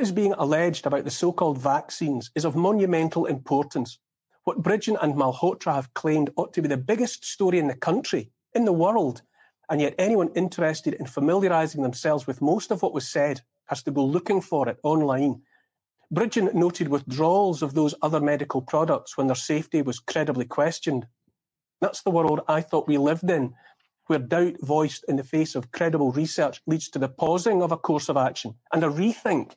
What is being alleged about the so-called vaccines is of monumental importance. What Bridgen and Malhotra have claimed ought to be the biggest story in the country, in the world, and yet anyone interested in familiarising themselves with most of what was said has to go looking for it online. Bridgen noted withdrawals of those other medical products when their safety was credibly questioned. That's the world I thought we lived in, where doubt voiced in the face of credible research leads to the pausing of a course of action and a rethink.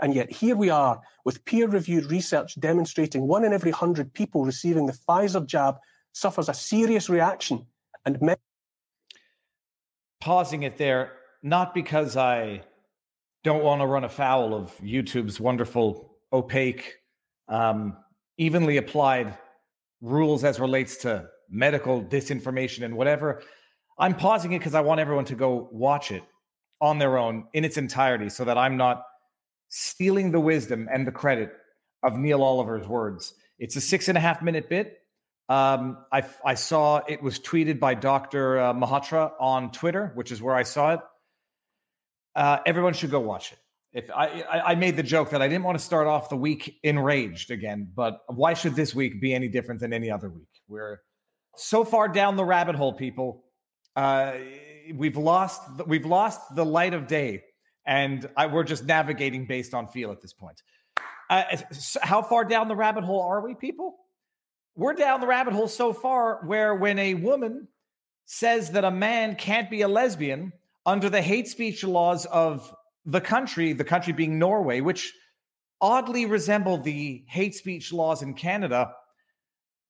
And yet here we are with peer reviewed research demonstrating one in every hundred people receiving the Pfizer jab suffers a serious reaction and pausing it there, not because I don't want to run afoul of YouTube's wonderful, opaque, um, evenly applied rules as relates to medical disinformation and whatever. I'm pausing it because I want everyone to go watch it on their own in its entirety so that I'm not stealing the wisdom and the credit of Neil Oliver's words. It's a six and a half minute bit. Um, I, I saw it was tweeted by Dr. Uh, Malhotra on Twitter, which is where I saw it. Uh, everyone should go watch it. If I, I, I made the joke that I didn't want to start off the week enraged again, but why should this week be any different than any other week? We're so far down the rabbit hole, people. Uh, we've lost we've lost the light of day, and I, we're just navigating based on feel at this point. Uh, how far down the rabbit hole are we, people? We're down the rabbit hole so far where when a woman says that a man can't be a lesbian under the hate speech laws of the country, the country being Norway, which oddly resemble the hate speech laws in Canada,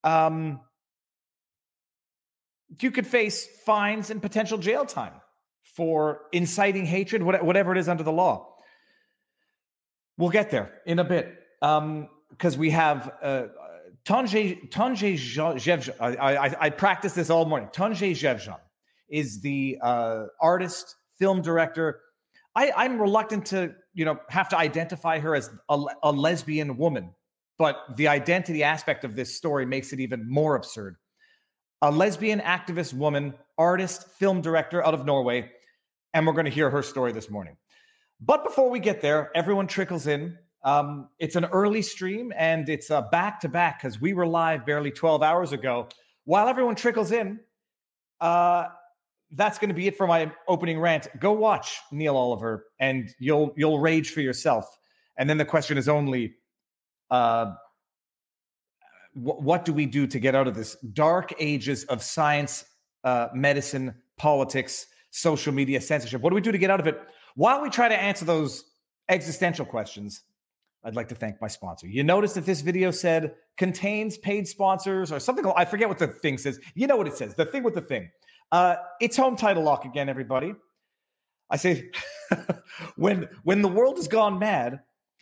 um, you could face fines and potential jail time for inciting hatred, whatever it is under the law. We'll get there in a bit because um, we have uh, Tonje Tonje I, I, I practice this all morning. Tonje Gjevjon is the uh, artist, film director. I, I'm reluctant to you know have to identify her as a, a lesbian woman, but the identity aspect of this story makes it even more absurd a lesbian activist woman, artist, film director out of Norway. And we're going to hear her story this morning. But before we get there, everyone trickles in. Um, it's an early stream and it's a back to back because we were live barely 12 hours ago. While everyone trickles in, uh, that's going to be it for my opening rant. Go watch Neil Oliver and you'll you'll rage for yourself. And then the question is only uh, what do we do to get out of this dark ages of science, uh, medicine, politics, social media, censorship? What do we do to get out of it? While we try to answer those existential questions, I'd like to thank my sponsor. You notice that this video said contains paid sponsors or something. I forget what the thing says. You know what it says. The thing with the thing. Uh, it's home title lock again, everybody. I say, when when the world has gone mad,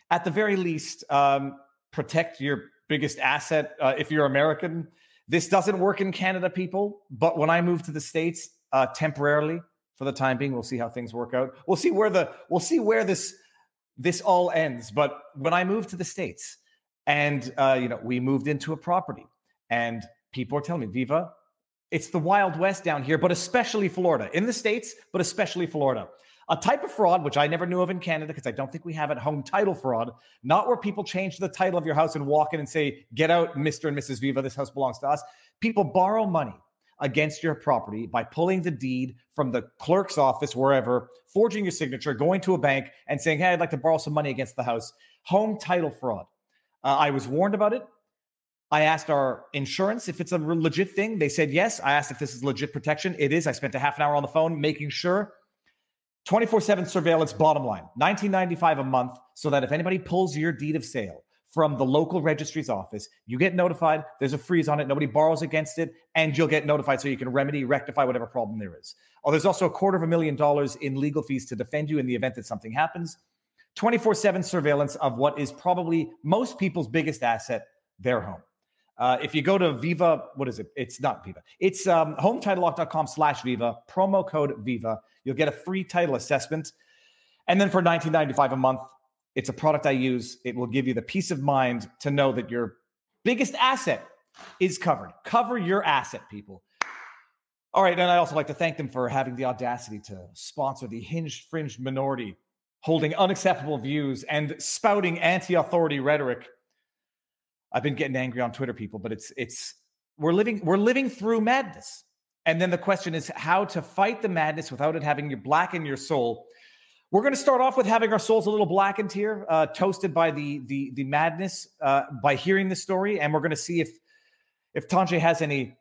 at the very least, um, protect your biggest asset uh, if you're American. This doesn't work in Canada, people. But when I move to the states uh, temporarily, for the time being, we'll see how things work out. We'll see where the we'll see where this this all ends. But when I moved to the states, and uh, you know, we moved into a property, and people are telling me, Viva, it's the Wild West down here, but especially Florida. In the states, but especially Florida. A type of fraud, which I never knew of in Canada because I don't think we have it, home title fraud, not where people change the title of your house and walk in and say, Get out, Mr. and Mrs. Viva, this house belongs to us. People borrow money against your property by pulling the deed from the clerk's office, wherever, forging your signature, going to a bank and saying, Hey, I'd like to borrow some money against the house. Home title fraud. Uh, I was warned about it. I asked our insurance if it's a legit thing. They said yes. I asked if this is legit protection. It is. I spent a half an hour on the phone making sure 24 7 surveillance, bottom line, 1995 a month, so that if anybody pulls your deed of sale from the local registry's office, you get notified. There's a freeze on it. Nobody borrows against it, and you'll get notified so you can remedy, rectify whatever problem there is. Oh, there's also a quarter of a million dollars in legal fees to defend you in the event that something happens. 24 7 surveillance of what is probably most people's biggest asset, their home. Uh, if you go to Viva, what is it? It's not Viva. It's um, hometitlelock.com slash Viva, promo code Viva. You'll get a free title assessment. And then for 19.95 a month, it's a product I use. It will give you the peace of mind to know that your biggest asset is covered. Cover your asset, people. All right, and I also like to thank them for having the audacity to sponsor the Hinged fringed Minority holding unacceptable views and spouting anti-authority rhetoric. I've been getting angry on Twitter, people, but it's it's we're living we're living through madness. And then the question is how to fight the madness without it having you blacken your soul. We're going to start off with having our souls a little blackened here, uh, toasted by the the the madness uh, by hearing the story, and we're going to see if if Tonje has any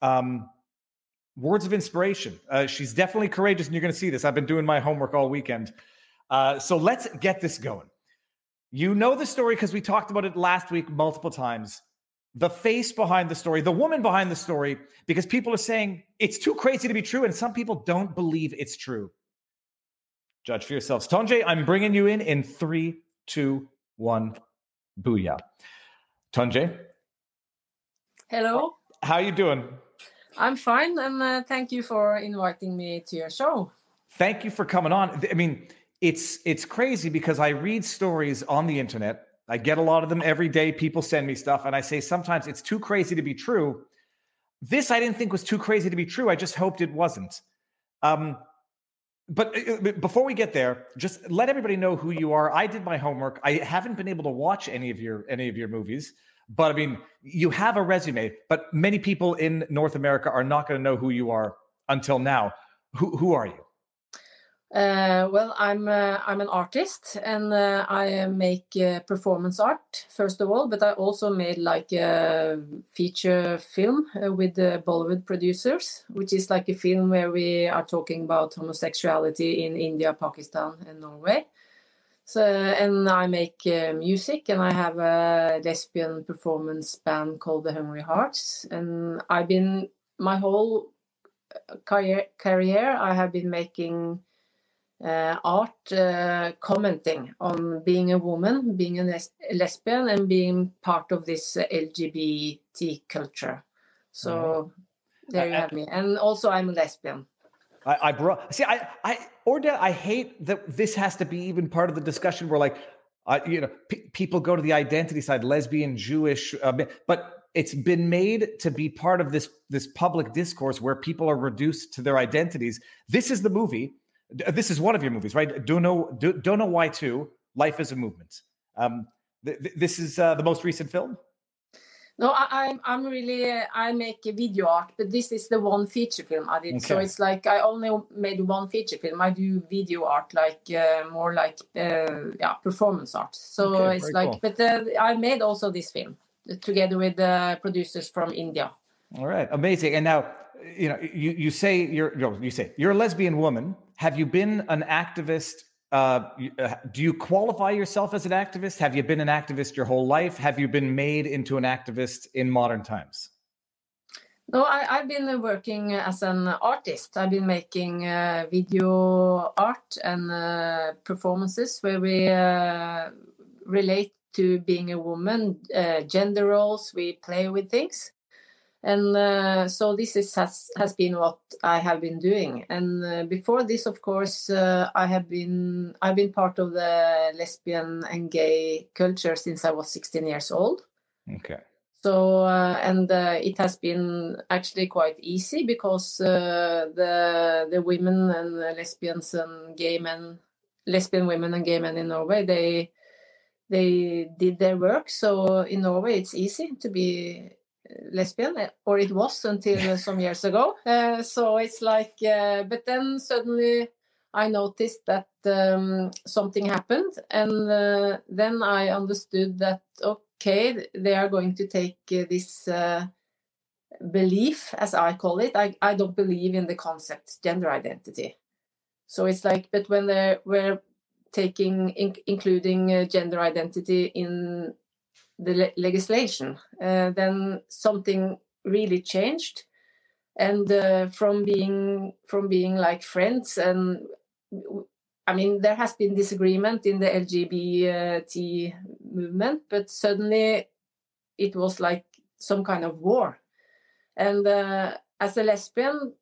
um, words of inspiration. Uh, she's definitely courageous, and you're going to see this. I've been doing my homework all weekend, uh, so let's get this going. You know the story because we talked about it last week multiple times the face behind the story, the woman behind the story, because people are saying it's too crazy to be true, and some people don't believe it's true. Judge for yourselves. Tonje, I'm bringing you in in three, two, one. Booyah. Tonje. Hello. How are you doing? I'm fine, and uh, thank you for inviting me to your show. Thank you for coming on. I mean, it's it's crazy because I read stories on the internet I get a lot of them every day. People send me stuff, and I say sometimes it's too crazy to be true. This I didn't think was too crazy to be true. I just hoped it wasn't. Um, but uh, before we get there, just let everybody know who you are. I did my homework. I haven't been able to watch any of your any of your movies, but I mean, you have a resume. But many people in North America are not going to know who you are until now. Who who are you? Uh, well, I'm uh, I'm an artist and uh, I make uh, performance art first of all, but I also made like a feature film uh, with the Bollywood producers, which is like a film where we are talking about homosexuality in India, Pakistan, and Norway. So, and I make uh, music, and I have a lesbian performance band called the Hungry Hearts, and I've been my whole career career I have been making uh, art uh, commenting on being a woman, being a, les- lesbian, and being part of this uh, LGBT culture. So mm-hmm. there you I, have me. And also, I'm a lesbian. I, I brought see, I, I, Orda, I hate that this has to be even part of the discussion where, like, you know, people go to the identity side, lesbian, Jewish, uh, but it's been made to be part of this this public discourse where people are reduced to their identities. This is the movie this is one of your movies, right? Don't know, do, don't know why Too Life is a movement. Um, th- th- this is uh, the most recent film. No, I, am I'm, I'm really uh, I make a video art, but this is the one feature film I did. Okay. So it's like I only made one feature film. I do video art, like uh, more like uh, yeah performance art. So okay, it's like, cool. but uh, I made also this film together with the producers from India. All right, amazing. And now you know you you say you're you say you're a lesbian woman have you been an activist? Uh, uh, do you qualify yourself as an activist? Have you been an activist your whole life? Have you been made into an activist in modern times? No, I, have been working as an artist. I've been making uh, video art and uh, performances where we uh, relate to being a woman, uh, gender roles, we play with things and uh, so this is, has has been what I have been doing. And uh, before this, of course, uh, I have been I've been part of the lesbian and gay culture since I was 16 years old. Okay. So uh, and uh, it has been actually quite easy because uh, the the women and the lesbians and gay men, lesbian women and gay men in Norway, they they did their work. So in Norway, it's easy to be lesbian, eh, or it was until some years ago. Uh, so it's like, uh, but then suddenly I noticed that um, something happened, and uh, then I understood that okay, they are going to take this belief, as I call it. I, I don't believe in the concept gender identity. So it's like, but when they were taking, in, including gender identity in the le legislation, uh, then something really changed, and uh, from being from being like friends and I mean there has been disagreement in the LGBT movement, but suddenly it was like some kind of war, and uh, as a lesbian,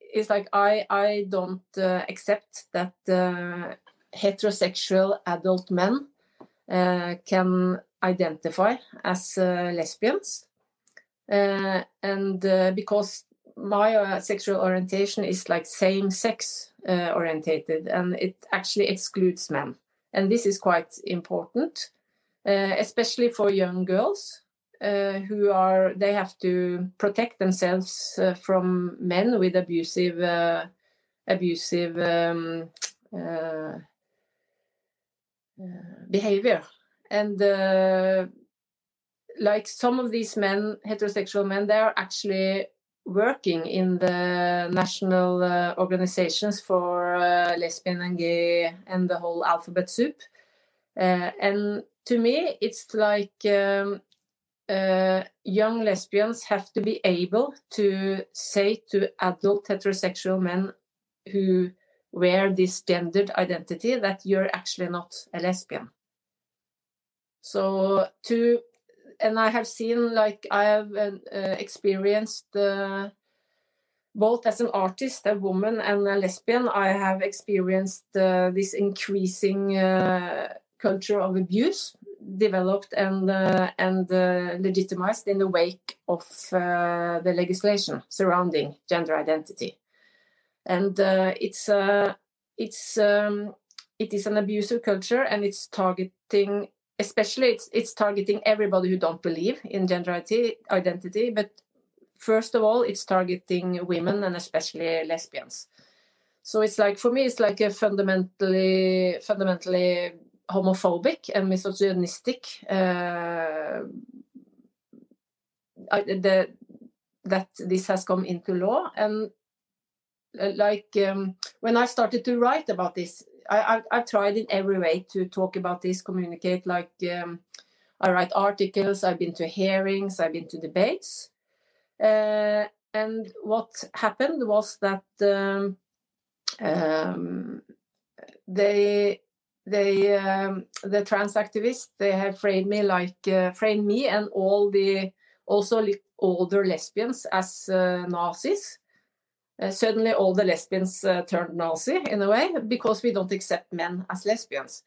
it's like I I don't uh, accept that uh, heterosexual adult men uh, can identify as uh, lesbians. Uh, and uh, because my sexual orientation is like same sex orientated and it actually excludes men. and this is quite important, especially for young girls uh, who are they have to protect themselves uh, from men with abusive uh, abusive um, behavior and like some of these men heterosexual men they are actually working in the national uh, organizations for uh, lesbian and gay and the whole alphabet soup. Uh, and to me, it's like um, uh, young lesbians have to be able to say to adult heterosexual men who wear this gendered identity that you're actually not a lesbian. So to and I have seen like I have uh, uh, experienced uh, both as an artist, a woman, and a lesbian. I have experienced uh, this increasing uh, culture of abuse developed and uh, and legitimized in the wake of the legislation surrounding gender identity, and it's it's um, it is an abusive culture and it's targeting especially it's it's targeting everybody who don't believe in gender identity but first of all it's targeting women and especially lesbians. So it's like for me it's like a fundamentally fundamentally homophobic and misogynistic uh, the, that this has come into law. And uh, like um, when i started to write about this I, have tried in every way to talk about this, communicate. Like um, I write articles, I've been to hearings, I've been to debates. Uh, and what happened was that um, um, they they um, the trans activists they have framed me like uh, framed me and all the also older lesbians as uh, Nazis uh, suddenly all the lesbians uh, turned Nazi in a way because we don't accept men as lesbians.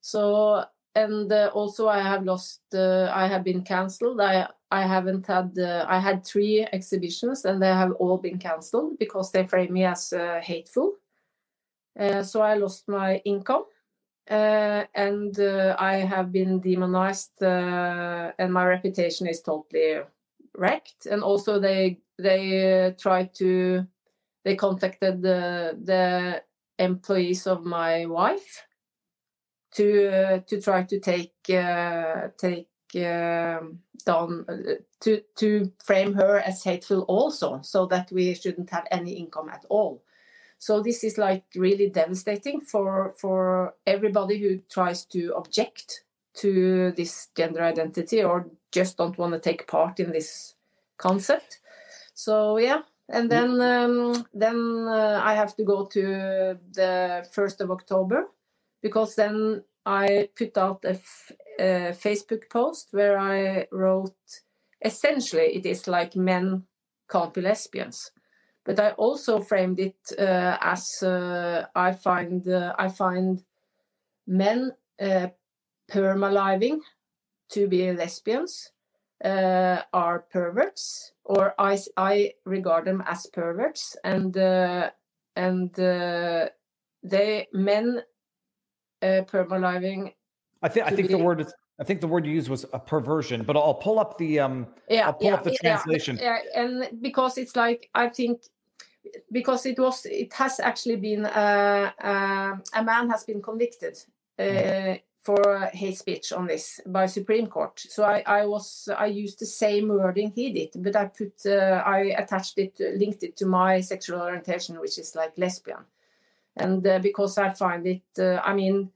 So and uh, also I have lost. I have been cancelled. I I haven't had. I had three exhibitions and they have all been cancelled because they frame me as hateful. so I lost my income. and I have been demonized, and my reputation is totally wrecked. And also, they they try to they contacted the, the employees of my wife to uh, to try to take uh, take uh, down to to frame her as hateful also, so that we shouldn't have any income at all. So this is like really devastating for for everybody who tries to object to this gender identity or just don't want to take part in this concept. So yeah, and then um, then uh, I have to go to the first of October because then I put out a, Facebook post where I wrote essentially it is like men can't be lesbians, but I also framed it uh, as uh, I find uh, I find men uh, permaliving to be lesbians uh, are perverts or I, I regard them as perverts and uh, and uh, they men uh, permaliving I think I think be, the word is I think the word you used was a perversion, but I'll pull up the um yeah, I'll pull yeah, up the translation. Yeah, and because it's like I think because it was it has actually been uh, uh, a man has been convicted uh, mm for hate speech on this by Supreme Court. So I, I was I used the same wording he did, but I put uh, I attached it, linked it to my sexual orientation, which is like lesbian, and uh, because I find it, uh, I mean,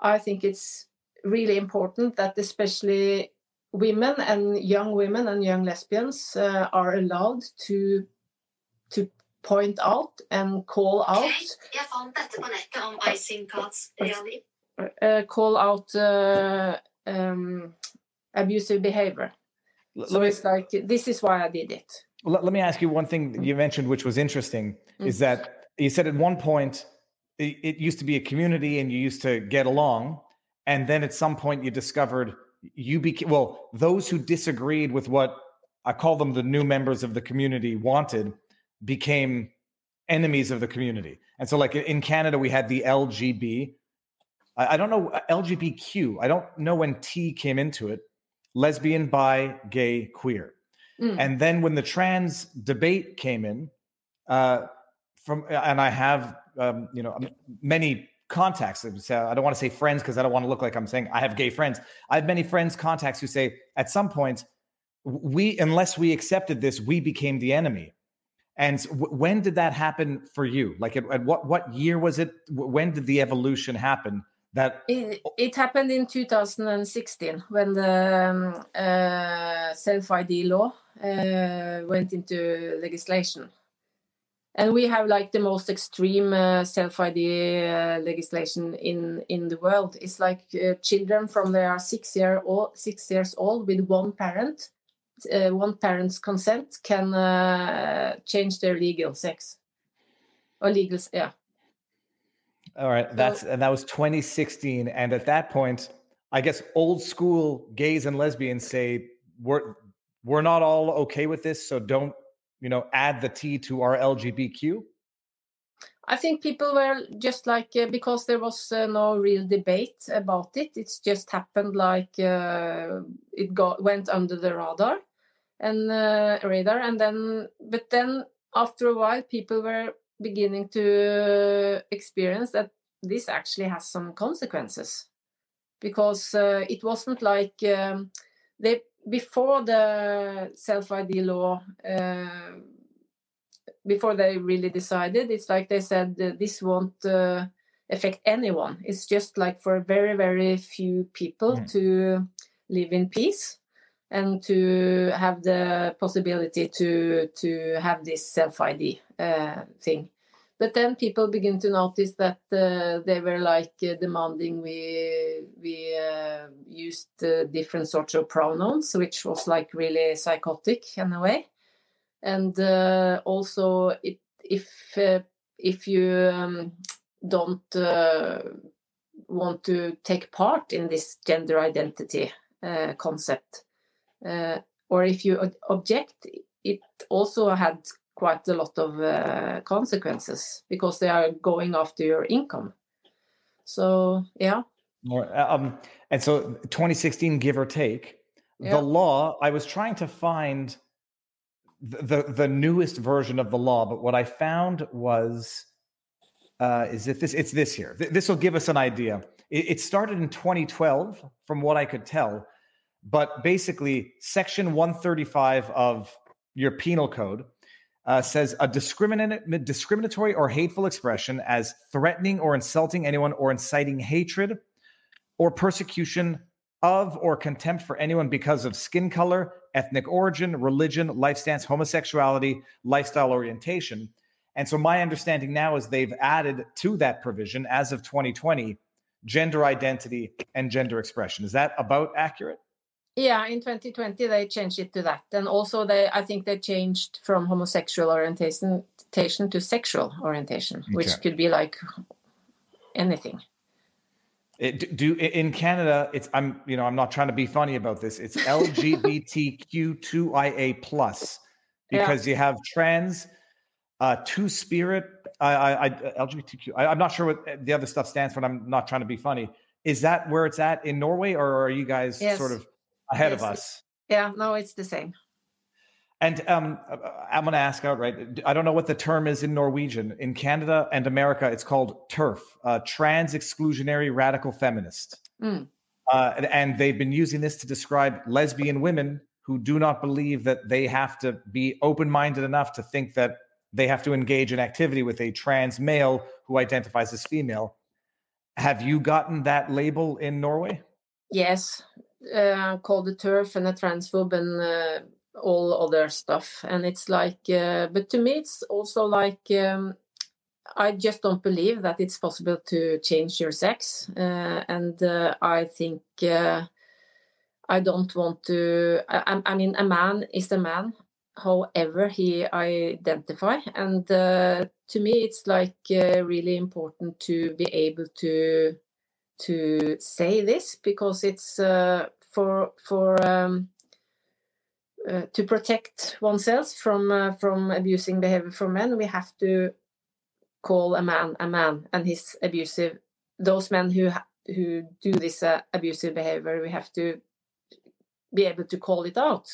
I think it's really important that especially women and young women and young lesbians uh, are allowed to to point out and call out. Jeg fant dette på nettet om icing cards uh, call out uh, um, abusive behavior. Let so me, it's like this is why I did it. Let, let me ask you one thing you mentioned, which was interesting, mm. is that you said at one point it, it used to be a community and you used to get along, and then at some point you discovered you became well those who disagreed with what I call them the new members of the community wanted became enemies of the community. And so, like in Canada, we had the LGB, I, I don't know uh, LGBTQ. I don't know when T came into it. Lesbian, bi, gay, queer. Mm. And then when the trans debate came in, uh, from and I have um, you know many contacts. I don't want to say friends because I don't want to look like I'm saying I have gay friends. I have many friends contacts who say at some point we unless we accepted this we became the enemy. And w- when did that happen for you? Like at, at what what year was it? When did the evolution happen? That It, it happened in 2016 when the um, uh, self ID law uh, went into legislation. And we have like the most extreme uh, self ID uh, legislation in, in the world. It's like uh, children from they are six, year old, six years old with one parent, uh, one parent's consent can change their legal sex. Or legal, yeah. All right, that's and that was 2016. And at that point, I guess old school gays and lesbians say we're we're not all okay with this, so don't you know add the T to our LGBTQ. I think people were just like uh, because there was uh, no real debate about it. It's just happened like uh, it got went under the radar and uh, radar, and then but then after a while, people were beginning to experience that this actually has some consequences because uh, it wasn't like um, they before the self ID law. Uh, before they really decided it's like they said this won't uh, affect anyone it's just like for very very few people Mm. to live in peace and to have the possibility to to have this self id uh, thing. But then people begin to notice that uh, they were like uh, demanding we we uh, used uh, different sorts of pronouns which was like really psychotic in a way. And uh, also it, if if you um, don't want to take part in this gender identity concept uh, or if you object it also had quite a lot of uh, consequences because they are going after your income so yeah Or, um, and so 2016, give or take, Yeah. the law. I was trying to find the, the the newest version of the law, but what I found was uh, is it this? It's this here. Th- This will give us an idea. It, it started in 2012, from what I could tell, but basically, Section 135 of your penal code uh, says a discriminat- discriminatory or hateful expression as threatening or insulting anyone or inciting hatred or persecution of or contempt for anyone because of skin color, ethnic origin, religion, life stance, homosexuality, lifestyle orientation. And so my understanding now is they've added to that provision as of 2020 gender identity and gender expression. Is that about accurate? Yeah, in 2020 they changed it to that, and also they I think they changed from homosexual orientation to sexual orientation, which could be like anything. It, do in Canada, it's I'm you know I'm not trying to be funny about this. It's LGBTQ2IA plus Yeah. because you have trans, uh, two spirit, I, I, I LGBTQ. I, I'm not sure what the other stuff stands for. And I'm not trying to be funny. Is that where it's at in Norway, or are you guys Yes. sort of ahead of us? Yeah, no, it's the same. And um, uh, I'm going to ask outright. I don't know what the term is in Norwegian. In Canada and America, it's called TERF, uh, Trans Exclusionary Radical Feminist. Mm. Uh, and, and they've been using this to describe lesbian women who do not believe that they have to be open minded enough to think that they have to engage in activity with a trans male who identifies as female. Have you gotten that label in Norway? Yes, uh, called the TERF and a transphobe and uh, all other stuff. And it's like, uh, but to me, it's also like um, I just don't believe that it's possible to change your sex. Uh, and uh, I think uh, I don't want to. I, I mean, a man is a man, however he identify. And to me, it's like really important to be able to to say this because it's uh, for for um, uh, to protect oneself from uh, from abusing behavior from men. We have to call a man a man and his abusive those men who who do this uh, abusive behavior we have to be able to call it out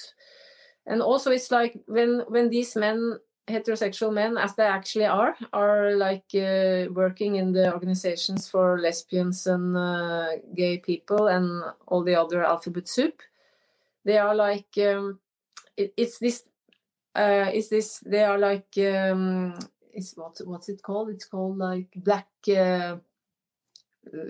and also it's like when when these men heterosexual men as they actually are are like uh, working in the organizations for lesbians and uh, gay people and all the other alphabet soup. They are like um, it, it's this uh, it's this they are like um, it's what what's it called? It's called like black uh,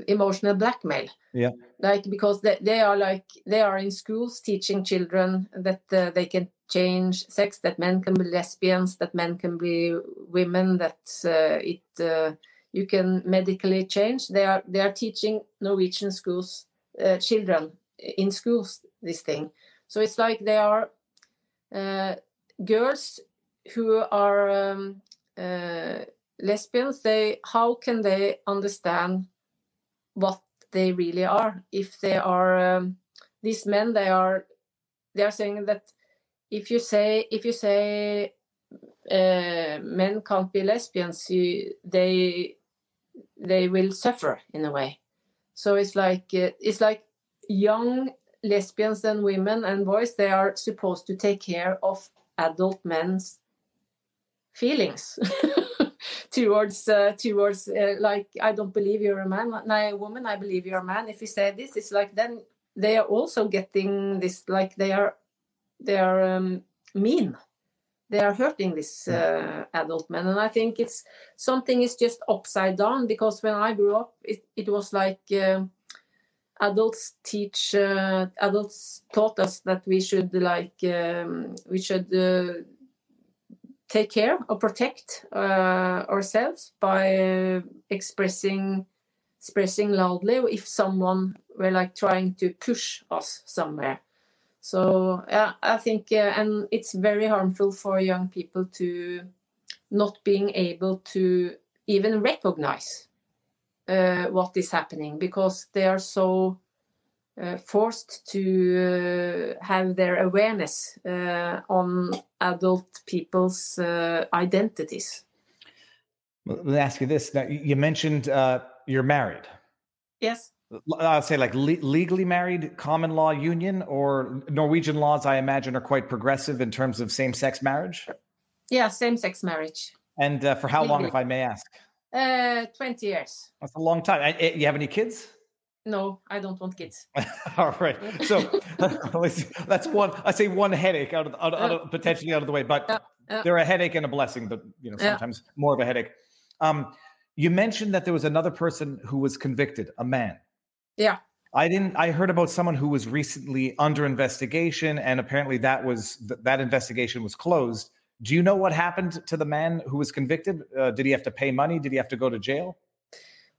emotional blackmail. Yeah. like because they, they are like they are in schools teaching children that uh, they can change sex that men can be lesbians that men can be women that uh, it uh, you can medically change. They are they are teaching norwegian schools uh, children in schools this thing. So it's like they are uh, girls who are um, uh, lesbians they how can they understand what they really are. If they are um, these men they are they are saying that if you say if you say uh, men can't be lesbians you, they they will suffer in a way. So it's like uh, it's like young lesbians and women and boys they are supposed to take care of adult men's feelings towards uh, towards uh, like I don't believe you're a man, no, a woman. I believe you're a man. If you say this, it's like then they are also getting this like they are they are um, mean. They are hurting this uh, adult man, and I think it's something is just upside down because when I grew up, it, it was like. um adults teach uh, adults taught us that we should like um, we should uh, take care or protect uh, ourselves by expressing expressing loudly if someone were like trying to push us somewhere. So yeah i think uh, and it's very harmful for young people to not being able to even recognize uh, what is happening because they are so uh, forced to uh, have their awareness uh, on adult people's uh, identities. Well, Let me ask you this. Now, you mentioned uh, you're married. Yes. I'll say like le- legally married, common law union, or Norwegian laws. I imagine are quite progressive in terms of same-sex marriage. Yeah, same-sex marriage. And uh, for how long, if I may ask? Uh, 20 years. That's a long time. I- I- You have any kids? No, I don't want kids. All right. So let's- that's one. I say one headache out of, out, out of potentially out of the way, but Yeah, yeah. they're a headache and a blessing. But you know, Yeah. sometimes more of a headache. Um, you mentioned that there was another person who was convicted, a man. Yeah. I didn't. I heard about someone who was recently under investigation, and apparently that was th- that investigation was closed. Do you know what happened to the man who was convicted? Uh, did he have to pay money? Did he have to go to jail?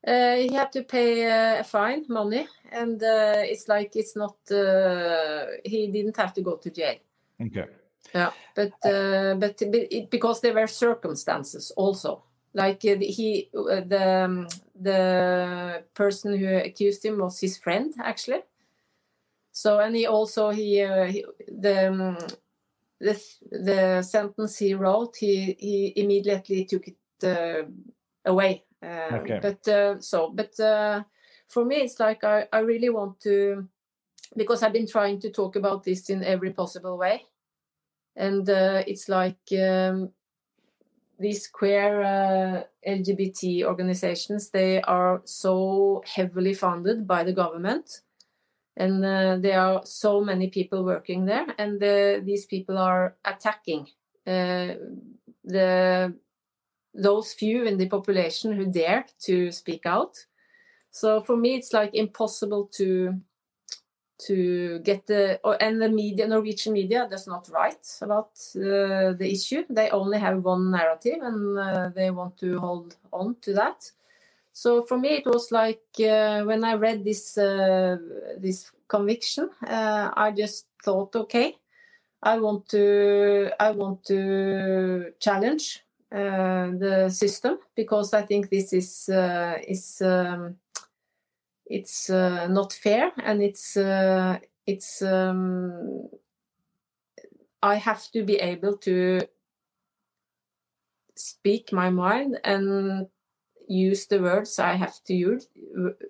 Uh, he had to pay uh, a fine, money, and uh, it's like it's not. Uh, he didn't have to go to jail. Okay. Yeah, but uh, but it, because there were circumstances also, like uh, he uh, the um, the person who accused him was his friend actually. So and he also he, uh, he the. Um, the, the sentence he wrote, he, he immediately took it uh, away. Uh, Okay. But uh, so, but uh, for me, it's like I, I really want to, because I've been trying to talk about this in every possible way, and uh, it's like um, these queer uh, LGBT organizations. They are so heavily funded by the government, and uh, there are so many people working there, and uh, these people are attacking uh, the those few in the population who dare to speak out. So for me, it's like impossible to to get the and the media Norwegian media does not write about uh, the issue. They only have one narrative, and uh, they want to hold on to that. So for me, it was like uh, when I read this uh, this conviction, uh, I just thought, okay, I want to I want to challenge the system because I think this is uh, is um, it's uh, not fair and it's uh, it's um, I have to be able to speak my mind and use the words I have to use,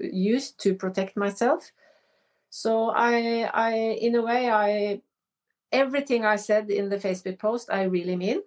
use to protect myself. So I, I, in a way, I everything I said in the Facebook post, I really mean.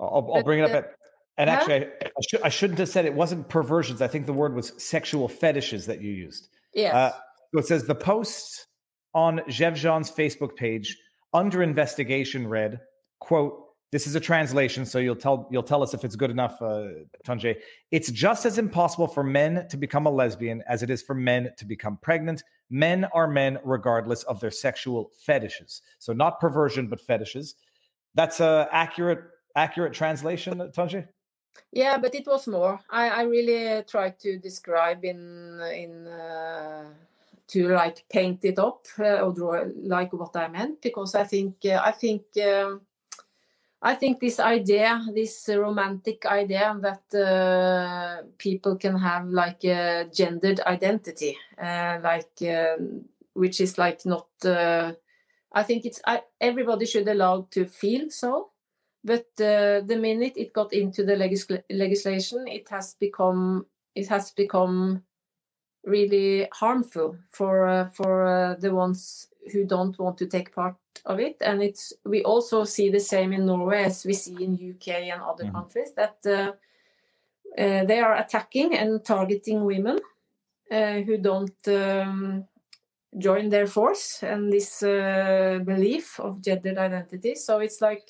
I'll, I'll bring it up uh, at. And huh? actually, I, I, should, I shouldn't have said it wasn't perversions. I think the word was sexual fetishes that you used. Yes. Uh, so it says the post on Gjevjon's Facebook page under investigation read, "quote This is a translation, so you'll tell you'll tell us if it's good enough, uh, Tonje. It's just as impossible for men to become a lesbian as it is for men to become pregnant. Men are men regardless of their sexual fetishes. So not perversion, but fetishes. That's a accurate accurate translation, Tonje. Yeah, but it was more. I, I really tried to describe in in uh, to like paint it up uh, or draw like what I meant because I think uh, I think um, I think this idea, this romantic idea that uh, people can have like a gendered identity, uh, like um which is like not. Uh, I think it's I, everybody should allow to feel so, but uh, the minute it got into the legisl- legislation, it has become it has become really harmful for uh, for uh, the ones who don't want to take part of it and it's we also see the same in Norway as we see in UK and other Mhm. countries that uh, uh, they are attacking and targeting women uh, who don't um, join their force and this uh, belief of gendered identity so it's like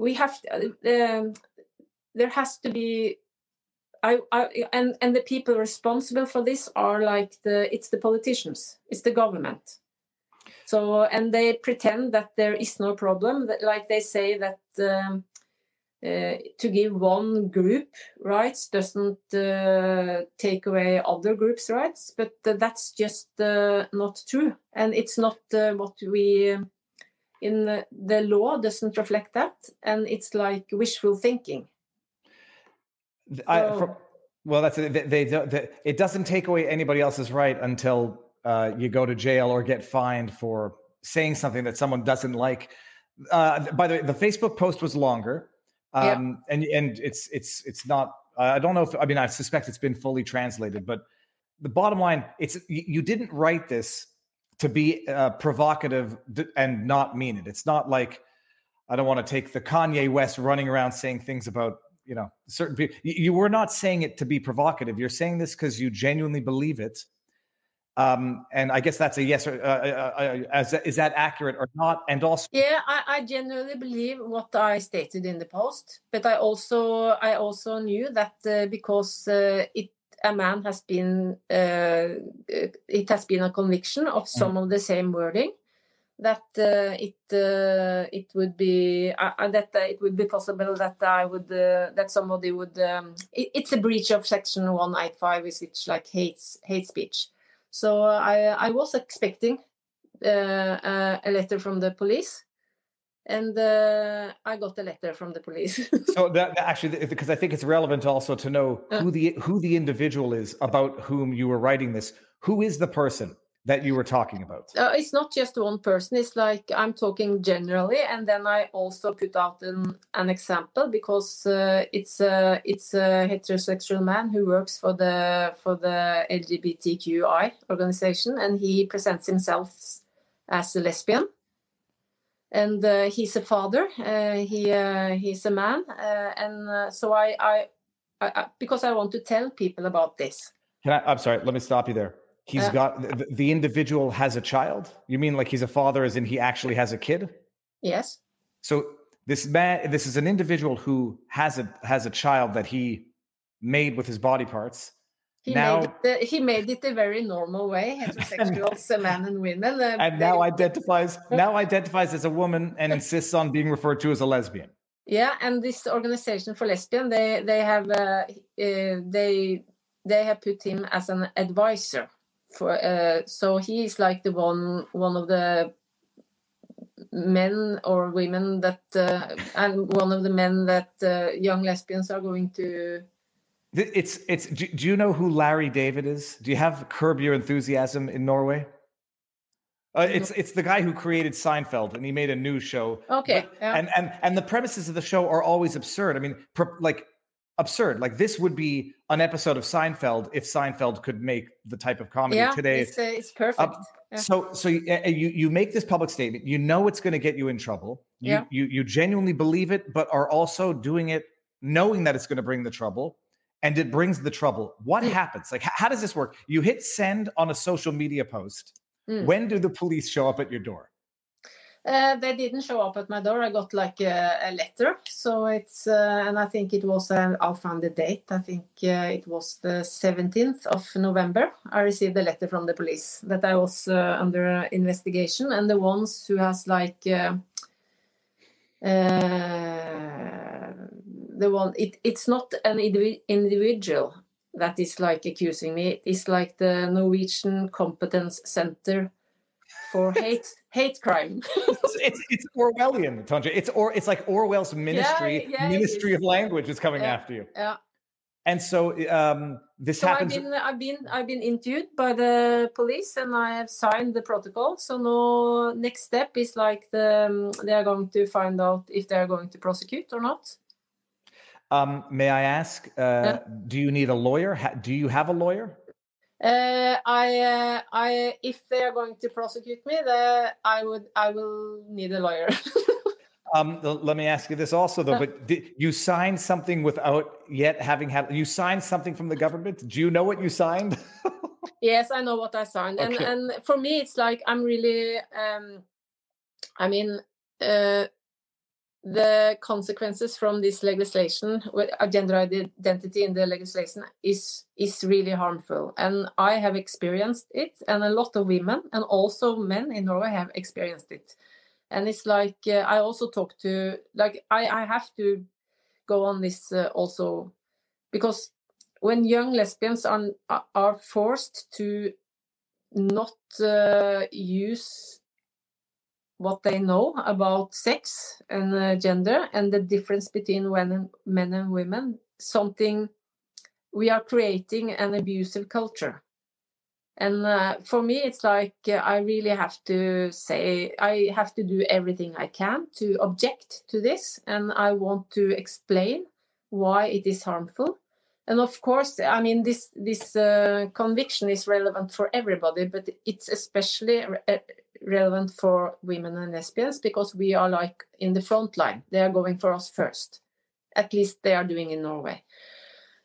we have um, there has to be I, I and and the people responsible for this are like the it's the politicians it's the government. So and they pretend that there is no problem that like they say that um, uh, to give one group rights doesn't uh, take away other groups rights but uh, that's just uh, not true. And it's not uh, what we in the, the law doesn't reflect that and it's like wishful thinking I, So- from, well, that's it. They, they, they, it doesn't take away anybody else's right until uh, you go to jail or get fined for saying something that someone doesn't like. Uh, by the way, the Facebook post was longer, Yeah. um, and and it's it's it's not. I don't know if I mean I suspect it's been fully translated, but the bottom line, it's you didn't write this to be uh, provocative and not mean it. It's not like I don't want to take the Kanye West running around saying things about you know certain people. You, were not saying it to be provocative. You're saying this because you genuinely believe it. Um, and I guess that's a yes or uh, uh, uh, is, that accurate or not? And also, Yeah, I, I genuinely believe what I stated in the post, but I also I also knew that uh, because uh, it a man has been uh, it has been a conviction of some of the same wording that uh, it uh, it would be uh, uh, that uh, it would be possible that I would uh, that somebody would um, it, it's a breach of section 185 which is like hate hate speech. So I I was expecting uh, uh, a letter from the police, and uh, I got a letter from the police. so that, that actually because I think it's relevant also to know Uh. who the who the individual is about whom you were writing this. Who is the person that you were talking about? uh, it's not just one person. It's like I'm talking generally, and then I also put out an, an example because uh, it's a it's a heterosexual man who works for the for the LGBTQI organization, and he presents himself as a lesbian. And uh, he's a father. Uh, he uh, he's a man, uh, and uh, so I, I, I, because I want to tell people about this. Can I, I'm sorry. Let me stop you there. He's got the, the individual has a child. You mean like he's a father, as in he actually has a kid? Yes. So this man, this is an individual who has a has a child that he made with his body parts. He Now- made it. Uh, he made it a very normal way. Heterosexuals, uh, men and women. Uh, and now they- identifies now identifies as a woman and insists on being referred to as a lesbian. yeah, and this organization for lesbian, they they have uh, uh, they they have put him as an advisor for. Uh, so he is like the one one of the men or women that uh, and one of the men that uh, young lesbians are going to It's it's. Do, do you know who Larry David is? Do you have Curb Your Enthusiasm in Norway? Uh, it's it's the guy who created Seinfeld, and he made a new show. okay But- yeah. and and and the premises of the show are always absurd. I mean, like absurd. Like this would be an episode of Seinfeld if Seinfeld could make the type of comedy yeah, today. it's, uh, it's perfect. Yeah. So, so you, uh, you you make this public statement. You know it's going to get you in trouble. You, Yeah. you you genuinely believe it, but are also doing it knowing that it's going to bring the trouble, and it brings the trouble. What Mm. happens? Like, how does this work? You hit send on a social media post. Mm. When do the police show up at your door? Uh, they didn't show up at my door. I got like a, a letter. So it's, uh, and I think it was, uh, I'll find the date. I think uh, it was the 17th of November. I received a letter from the police that I was uh, under investigation. And the ones who has like, uh, uh, the one, it, it's not an individual that is like accusing me. It's like the Norwegian Competence Center for hate hate crime. it's, it's, it's Orwellian, Tonje. It's or it's like Orwell's ministry, yeah, it ministry of language is coming Yeah. after you. Yeah. And so um, this So I've happens. been I've been I've been interviewed by the police and I have signed the protocol. So no next step is like the um, they are going to find out if they are going to prosecute or not. Um, may I ask, uh, do you need a lawyer? Ha- do you have a lawyer? Uh, I uh, I if they are going to prosecute me, the, I would I will need a lawyer. Um, let me ask you this also, though. But did you signed something without yet having had? You signed something from the government. Do you know what you signed? Yes, I know what I signed, and and for me, it's like I'm really. Um, I mean, uh, the consequences from this legislation, with gender identity in the legislation, is is really harmful, and I have experienced it, and a lot of women and also men in Norway have experienced it, and it's like uh, I also talk to like I I have to go on this uh, also because when young lesbians are are forced to not uh, use what they know about sex and uh, gender and the difference between men and, men and women something we are creating an abusive culture. And uh, for me it's like uh, i really have to say i have to do everything i can to object to this and i want to explain why it is harmful. And of course i mean this this uh, conviction is relevant for everybody but it's especially re- uh, relevant for women and lesbians because we are like in the front line. They are going for us first. At least they are doing in norway.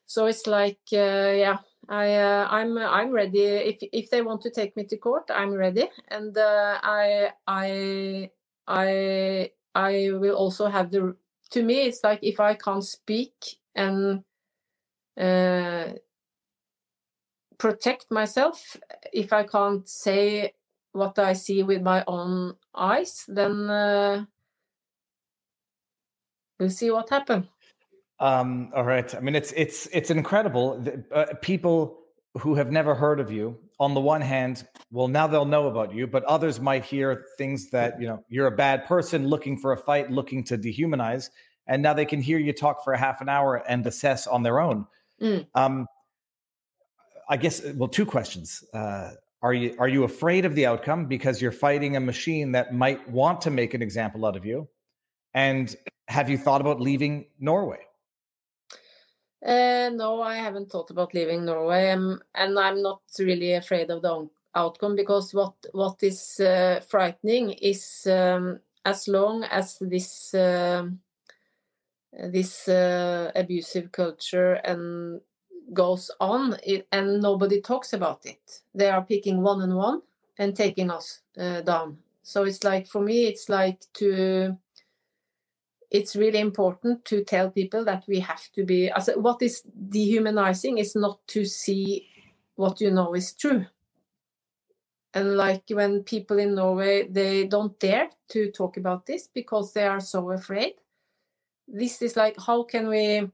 So it's like uh, yeah i uh, i'm i'm ready. If if they want to take me to court i'm ready. And uh, i i i i will also have the to me it's like if i can't speak and uh, protect myself if i can't say what i see with my own eyes then uh, we'll see what happens Um, all right. I mean, it's it's it's incredible. Uh, people who have never heard of you, on the one hand, well, now they'll know about you, but others might hear things that you know you're a bad person looking for a fight, looking to dehumanize, and now they can hear you talk for a half an hour and assess on their own. Mm. Um, I guess. Well, two questions. Uh, are you are you afraid of the outcome because you're fighting a machine that might want to make an example out of you? And have you thought about leaving Norway? Uh, no, I haven't thought about leaving Norway, um, and I'm not really afraid of the outcome because what what is uh, frightening is um, as long as this um this uh, abusive culture and goes on and nobody talks about it. They are picking one and one and taking us uh, down. So it's like for me, it's like to it's really important to tell people that we have to be what is dehumanizing is not to see what you know is true and like when people in norway they don't dare to talk about this because they are so afraid this is like how can we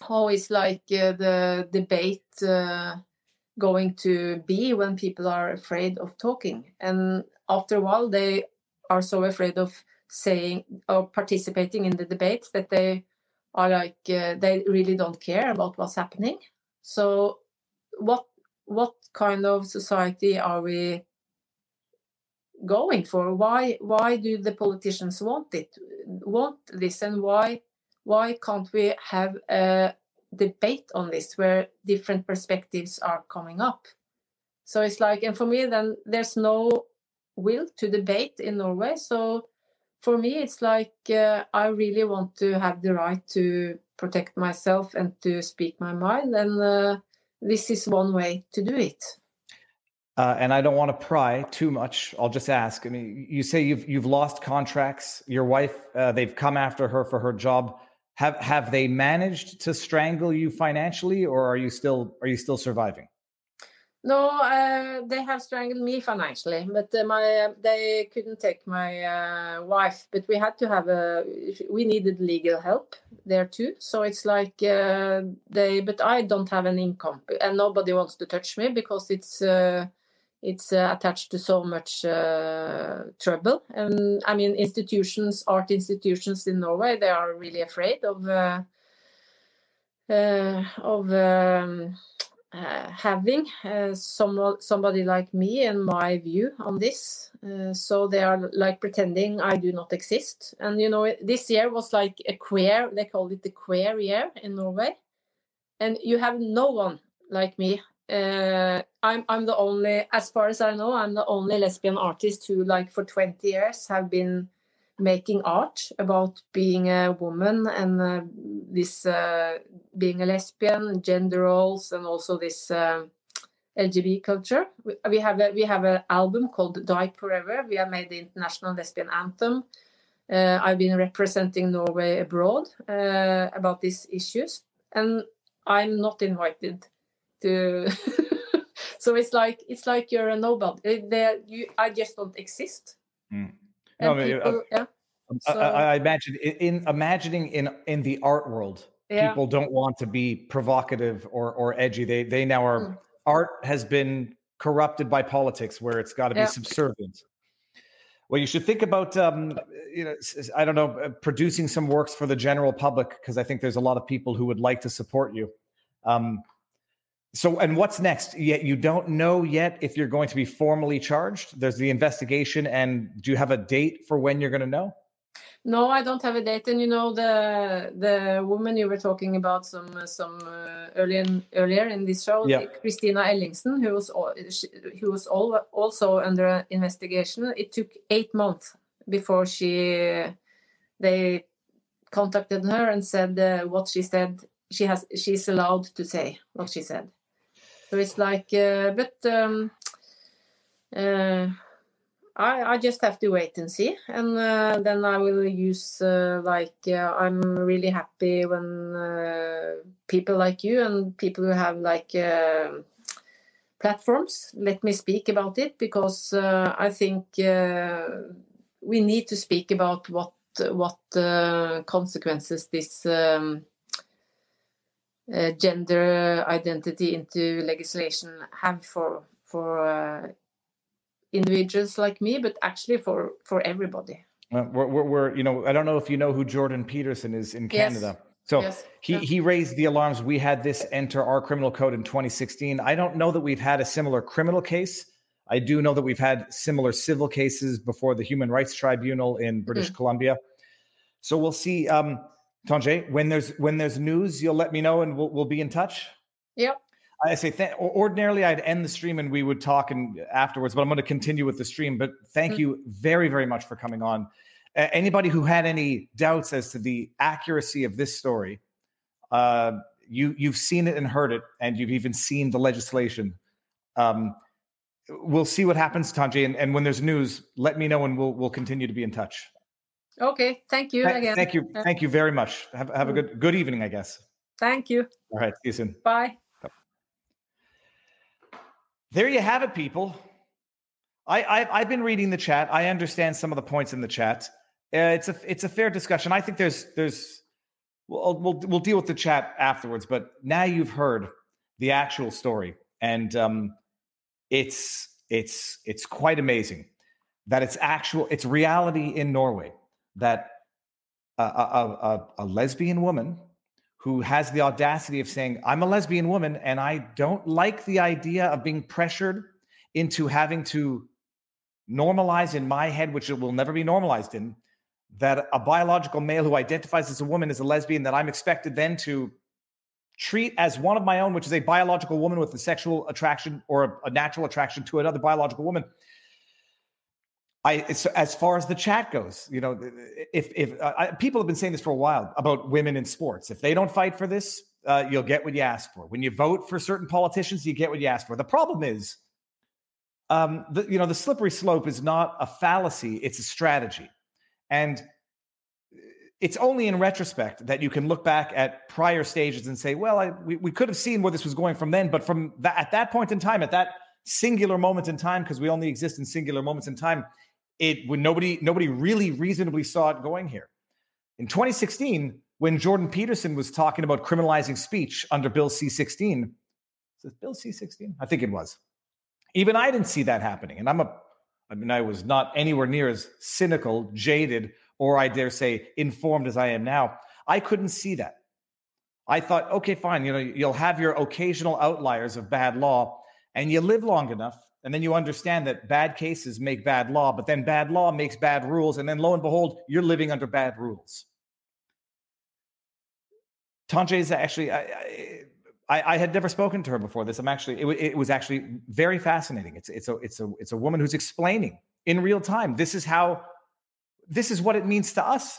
how is like uh, the debate uh, going to be when people are afraid of talking? And after a while they are so afraid of saying or participating in the debates that they are like uh, they really don't care about what's happening. So what what kind of society are we going for? Why why do the politicians want it want this? And why why can't we have a debate on this where different perspectives are coming up. So it's like, and for me, then there's no will to debate in Norway. So for me, it's like uh, I really want to have the right to protect myself and to speak my mind. And uh, this is one way to do it. Uh, and I don't want to pry too much. I'll just ask. I mean, you say you've you've lost contracts. Your wife, uh, they've come after her for her job. Have have they managed to strangle you financially, or are you still are you still surviving? No, uh, they have strangled me financially, but uh, my they couldn't take my uh, wife. But we had to have a we needed legal help there too. So it's like uh, they, but I don't have an income, and nobody wants to touch me because it's uh, it's uh, attached to so much uh, trouble. And I mean, institutions, art institutions in Norway, they are really afraid of uh, uh of um, uh, having uh, some, somebody like me and my view on this. so they are like pretending I do not exist. And you know, this year was like a queer. They called it the queer year in Norway. And you have no one like me uh, I'm I'm the only, as far as I know, I'm the only lesbian artist who, like, for 20 years have been making art about being a woman and uh, this uh, being a lesbian, gender roles, and also this uh, LGBT culture. We have a, we have an album called Dyke Forever. We have made the international lesbian anthem. Uh, I've been representing Norway abroad uh, about these issues, and I'm not invited to so it's like it's like you're a nobody there you i just don't exist mm. no, I, mean, people, I, yeah. So, I, I, imagine in imagining in in the art world yeah. people don't want to be provocative or or edgy they they now are mm. art has been corrupted by politics where it's got to be yeah. subservient well you should think about um, you know i don't know uh, producing some works for the general public because i think there's a lot of people who would like to support you um, so, and what's next? Yet you don't know yet if you're going to be formally charged. There's the investigation, and do you have a date for when you're going to know? No, I don't have a date. And you know, the the woman you were talking about some some uh, earlier earlier in this show, yeah. Christina Ellingsen, who was who was all, also under investigation. It took eight months before she they contacted her and said uh, what she said. She has she's allowed to say what she said. It's like, uh, but um, uh, I, I just have to wait and see, and uh, then I will use uh, like uh, I'm really happy when uh, people like you and people who have like platforms let me speak about it because I think we need to speak about what what consequences this. Um, uh, gender identity into legislation have for for uh, individuals like me, but actually for for everybody. Uh, we're, we're, we're, you know, I don't know if you know who Jordan Peterson is in Canada. Yes. So yes. he yeah. he raised the alarms. We had this enter our criminal code in 2016. I don't know that we've had a similar criminal case. I do know that we've had similar civil cases before the Human Rights Tribunal in British mm. Columbia. So we'll see. Um, Tonje, when there's when there's news, you'll let me know, and we'll we'll be in touch. Yep. I say th- ordinarily I'd end the stream and we would talk and afterwards, but I'm going to continue with the stream. But thank mm-hmm. you very very much for coming on. Uh, anybody who had any doubts as to the accuracy of this story, uh, you you've seen it and heard it, and you've even seen the legislation. Um, we'll see what happens, Tonje, and, and when there's news, let me know, and we'll we'll continue to be in touch. Okay, thank you Th- again. Thank you, thank you very much. Have have a mm. good good evening, I guess. Thank you. All right, see you soon. Bye. There you have it, people. I, I have been reading the chat. I understand some of the points in the chat. Uh, it's a it's a fair discussion. I think there's there's we'll, we'll we'll deal with the chat afterwards. But now you've heard the actual story, and um, it's it's it's quite amazing that it's actual it's reality in Norway that a, a, a, a lesbian woman who has the audacity of saying, I'm a lesbian woman and I don't like the idea of being pressured into having to normalize in my head, which it will never be normalized in, that a biological male who identifies as a woman is a lesbian, that I'm expected then to treat as one of my own, which is a biological woman with a sexual attraction or a, a natural attraction to another biological woman. I, as far as the chat goes, you know, if if uh, I, people have been saying this for a while about women in sports, if they don't fight for this, uh, you'll get what you ask for. When you vote for certain politicians, you get what you ask for. The problem is, um, the, you know, the slippery slope is not a fallacy; it's a strategy, and it's only in retrospect that you can look back at prior stages and say, well, I, we, we could have seen where this was going from then, but from that, at that point in time, at that singular moment in time, because we only exist in singular moments in time, it when nobody nobody really reasonably saw it going here. In 2016, when Jordan Peterson was talking about criminalizing speech under Bill C-16, is Bill C-16? I think it was. Even I didn't see that happening, and I'm a I mean, I was not anywhere near as cynical, jaded, or I dare say informed as I am now, I couldn't see that. I thought, okay, fine, you know, you'll have your occasional outliers of bad law and you live long enough and then you understand that bad cases make bad law, but then bad law makes bad rules and then lo and behold, you're living under bad rules. Tonje is actually I, I, I, had never spoken to her before this. I'm actually it, it was actually very fascinating. It's it's a it's a it's a woman who's explaining in real time. This is how this is what it means to us.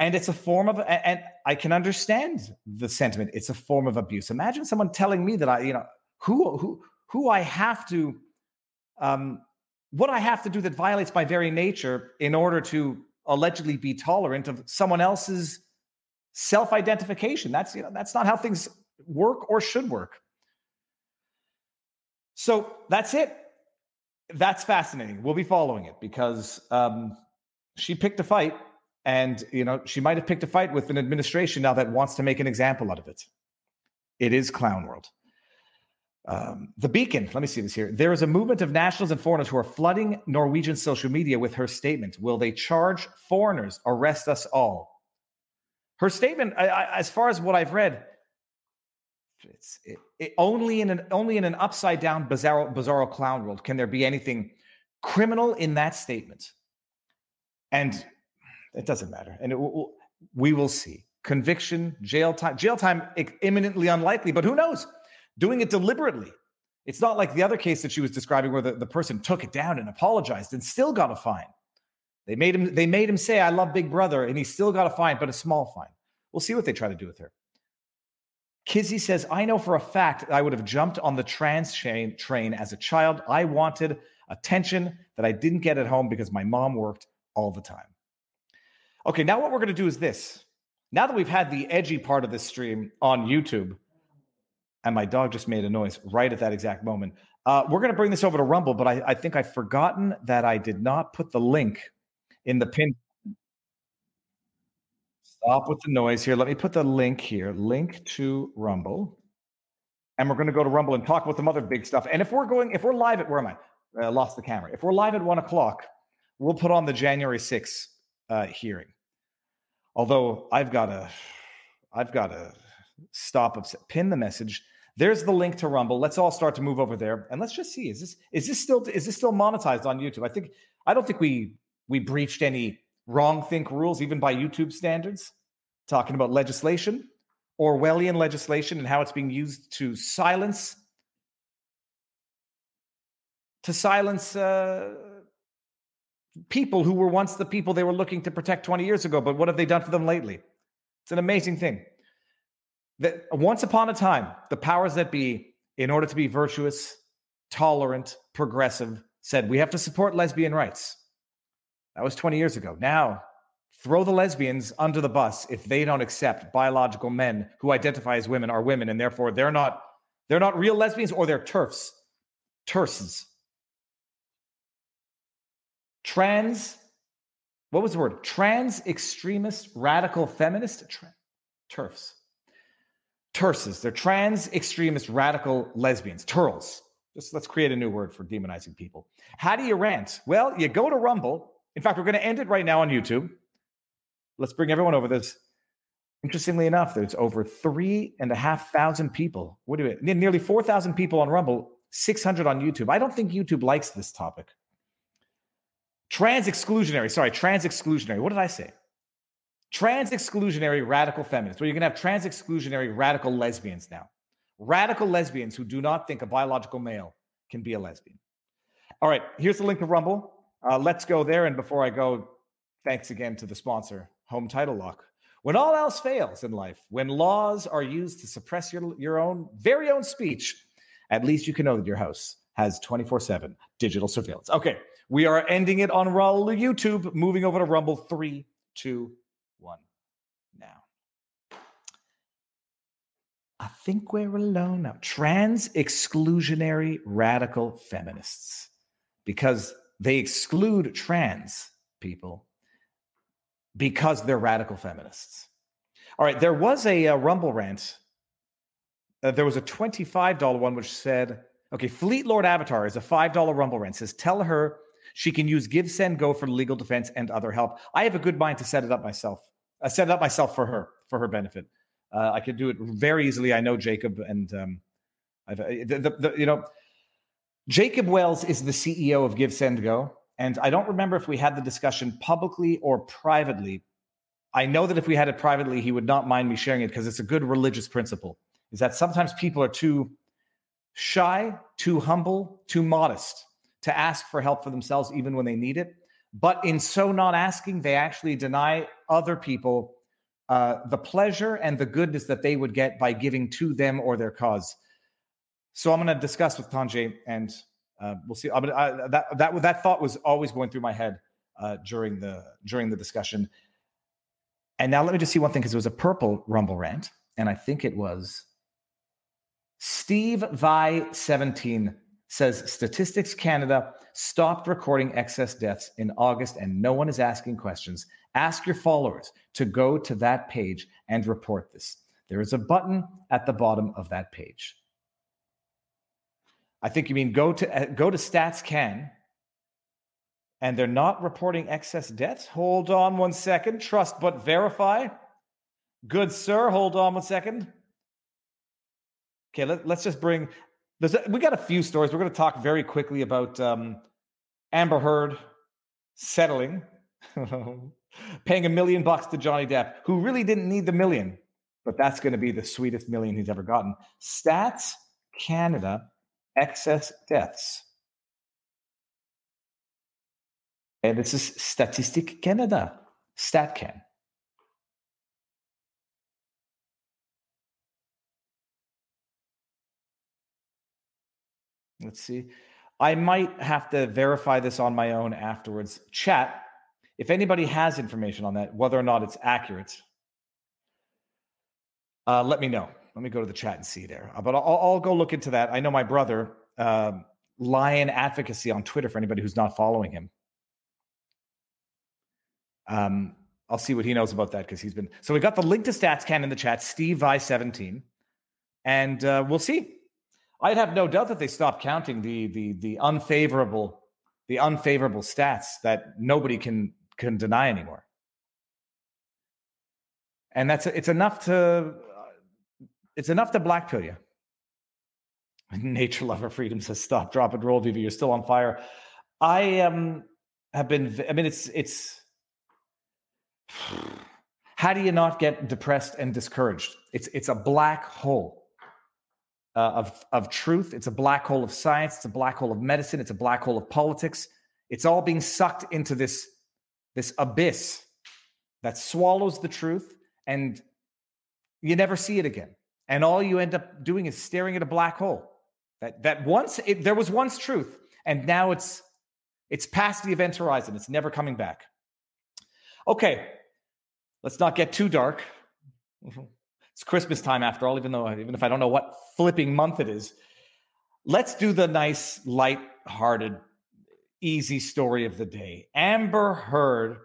And it's a form of, and I can understand the sentiment. It's a form of abuse. Imagine someone telling me that I, you know, who, who, who I have to, um, what I have to do that violates my very nature in order to allegedly be tolerant of someone else's self-identification. That's, you know, that's not how things work or should work. So that's it. That's fascinating. We'll be following it because um, she picked a fight and you know she might have picked a fight with an administration now that wants to make an example out of it it is clown world um, the beacon let me see this here. There is a movement of nationals and foreigners who are flooding norwegian social media with her statement. Will they charge foreigners? Arrest us all. Her statement I, I, as far as what i've read it's it, it, only in an only in an upside down bizarro bizarro clown world can there be anything criminal in that statement. And it doesn't matter. And it, we will see. Conviction, jail time, jail time imminently unlikely, but who knows? Doing it deliberately. It's not like the other case that she was describing where the, the person took it down and apologized and still got a fine. They made him they made him say I love Big Brother and he still got a fine, but a small fine. We'll see what they try to do with her. Kizzy says, I know for a fact I would have jumped on the trans train, train as a child. I wanted attention that I didn't get at home because my mom worked all the time. Okay, now what we're going to do is this. Now that we've had the edgy part of this stream on YouTube, and my dog just made a noise right at that exact moment, uh, we're going to bring this over to Rumble, but I, I think I've forgotten that I did not put the link in the pin. Stop with the noise here. Let me put the link here link to Rumble. And we're going to go to Rumble and talk about some other big stuff. And if we're going, if we're live at, where am I? Uh, lost the camera. If we're live at one o'clock, we'll put on the January 6th uh, hearing. Although I've got to, I've got to stop, upset, pin the message. There's the link to Rumble. Let's all start to move over there, and let's just see is this is this still is this still monetized on YouTube? I think I don't think we we breached any wrong think rules even by YouTube standards. Talking about legislation, Orwellian legislation, and how it's being used to silence to silence uh, people who were once the people they were looking to protect 20 years ago. But what have they done for them lately? It's an amazing thing. That once upon a time, the powers that be, in order to be virtuous, tolerant, progressive, said we have to support lesbian rights. That was 20 years ago. Now, throw the lesbians under the bus if they don't accept biological men who identify as women are women, and therefore they're not they're not real lesbians or they're TERFs, terses trans, what was the word? Trans extremist radical feminist tra- TERFs. Terses. They're trans extremist radical lesbians. Turls. Just let's create a new word for demonizing people. How do you rant? Well, you go to Rumble. In fact, we're going to end it right now on YouTube. Let's bring everyone over. this. interestingly enough, there's over three and a half thousand people. What do you nearly four thousand people on Rumble, 600 on YouTube. I don't think YouTube likes this topic. Trans exclusionary. Sorry, trans exclusionary. What did I say? trans exclusionary radical feminists, where you can have trans exclusionary radical lesbians now, radical lesbians who do not think a biological male can be a lesbian. All right, here's the link to Rumble. Uh, let's go there. And before I go, thanks again to the sponsor, Home Title Lock. When all else fails in life, when laws are used to suppress your, your own very own speech, at least you can know that your house has 24 7 digital surveillance. Okay, we are ending it on Rumble YouTube, moving over to Rumble 3, 2, I think we're alone now. Trans exclusionary radical feminists, because they exclude trans people because they're radical feminists. All right, there was a, a Rumble rant. Uh, there was a $25 one which said, okay, Fleet Lord Avatar is a $5 Rumble rant. Says, tell her she can use GiveSendGo for legal defense and other help. I have a good mind to set it up myself. I set it up myself for her, for her benefit. Uh, I could do it very easily. I know Jacob and um, I've, uh, the, the, you know, Jacob Wells is the CEO of GiveSendGo. And I don't remember if we had the discussion publicly or privately. I know that if we had it privately, he would not mind me sharing it because it's a good religious principle. Is that sometimes people are too shy, too humble, too modest to ask for help for themselves, even when they need it. But in so not asking, they actually deny other people uh, the pleasure and the goodness that they would get by giving to them or their cause. So I'm going to discuss with Tonje and uh, we'll see. I mean, I, that that that thought was always going through my head uh, during the during the discussion. And now let me just see one thing because it was a purple rumble rant, and I think it was Steve Vi seventeen says Statistics Canada stopped recording excess deaths in August, and no one is asking questions. Ask your followers to go to that page and report this. There is a button at the bottom of that page. I think you mean go to uh, go to StatsCan, and they're not reporting excess deaths. Hold on one second. Trust but verify. Good sir, hold on one second. Okay, let, us just bring. There's a, we got a few stories. We're going to talk very quickly about um, Amber Heard settling, paying a million bucks to Johnny Depp, who really didn't need the million, but that's going to be the sweetest million he's ever gotten. Stats Canada excess deaths. And this is Statistic Canada, StatCan. Let's see. I might have to verify this on my own afterwards. Chat, if anybody has information on that, whether or not it's accurate, uh, let me know let me go to the chat and see there. Uh, but I'll, I'll go look into that. I know my brother, uh, Lion Advocacy on Twitter for anybody who's not following him. Um, I'll see what he knows about that because he's been. So we got the link to StatsCan in the chat, Steve Vi17, and uh, we'll see. I'd have no doubt that they stopped counting the the the unfavorable the unfavorable stats that nobody can can deny anymore. And that's it's enough to it's enough to blackpill you. Nature lover freedom says stop, drop and roll, Viva. You're still on fire. I um have been. I mean, it's it's. How do you not get depressed and discouraged? It's it's a black hole uh, of of truth. It's a black hole of science. It's a black hole of medicine. It's a black hole of politics. It's all being sucked into this this abyss that swallows the truth, and you never see it again and all you end up doing is staring at a black hole that that once it, there was once truth and now it's it's past the event horizon it's never coming back okay let's not get too dark it's christmas time after all even though even if i don't know what flipping month it is let's do the nice light-hearted easy story of the day amber heard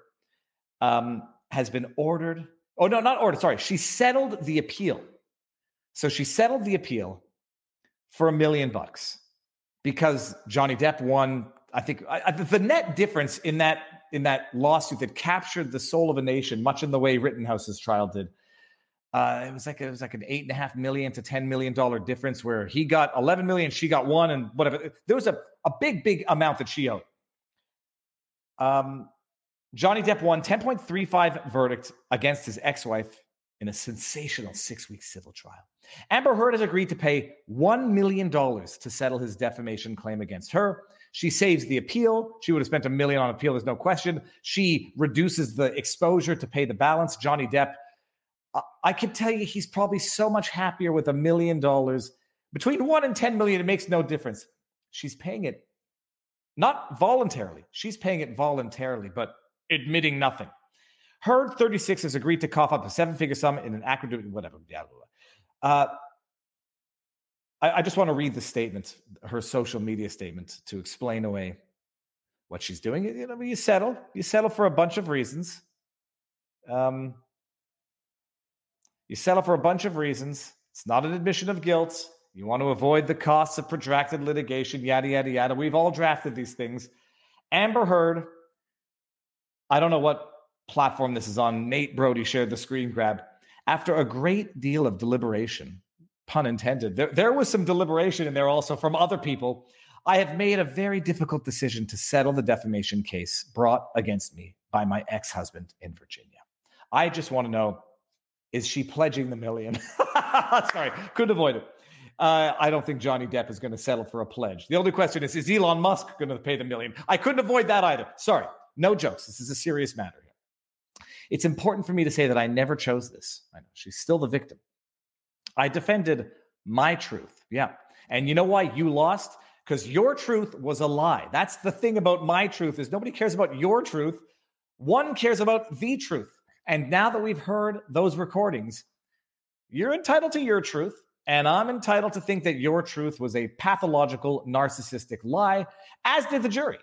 um, has been ordered oh no not ordered sorry she settled the appeal so she settled the appeal for a million bucks because Johnny Depp won. I think I, the net difference in that in that lawsuit that captured the soul of a nation, much in the way Rittenhouse's trial did. Uh, it was like it was like an eight and a half million to ten million dollar difference, where he got eleven million, she got one, and whatever. There was a a big big amount that she owed. Um, Johnny Depp won 10.35 verdict against his ex-wife in a sensational six-week civil trial. Amber Heard has agreed to pay $1 million to settle his defamation claim against her. She saves the appeal. She would have spent a million on appeal, there's no question. She reduces the exposure to pay the balance. Johnny Depp, I, can tell you, he's probably so much happier with a million dollars. Between one and 10 million, it makes no difference. She's paying it not voluntarily. She's paying it voluntarily, but admitting nothing. Heard 36 has agreed to cough up a seven figure sum in an acronym, whatever. Blah, blah, blah. Uh, I, I just want to read the statement, her social media statement, to explain away what she's doing. You know, you settle, you settle for a bunch of reasons. Um, you settle for a bunch of reasons. It's not an admission of guilt. You want to avoid the costs of protracted litigation, yada, yada, yada. We've all drafted these things. Amber Heard, I don't know what platform this is on. Nate Brody shared the screen grab. After a great deal of deliberation, pun intended. There, there was some deliberation in there also from other people. I have made a very difficult decision to settle the defamation case brought against me by my ex husband in Virginia. I just want to know is she pledging the million? Sorry, couldn't avoid it. Uh, I don't think Johnny Depp is going to settle for a pledge. The only question is is Elon Musk going to pay the million? I couldn't avoid that either. Sorry, no jokes. This is a serious matter. It's important for me to say that I never chose this. I know she's still the victim. I defended my truth. Yeah. And you know why you lost? Because your truth was a lie. That's the thing about my truth is nobody cares about your truth. One cares about the truth. And now that we've heard those recordings, you're entitled to your truth. And I'm entitled to think that your truth was a pathological, narcissistic lie, as did the jury.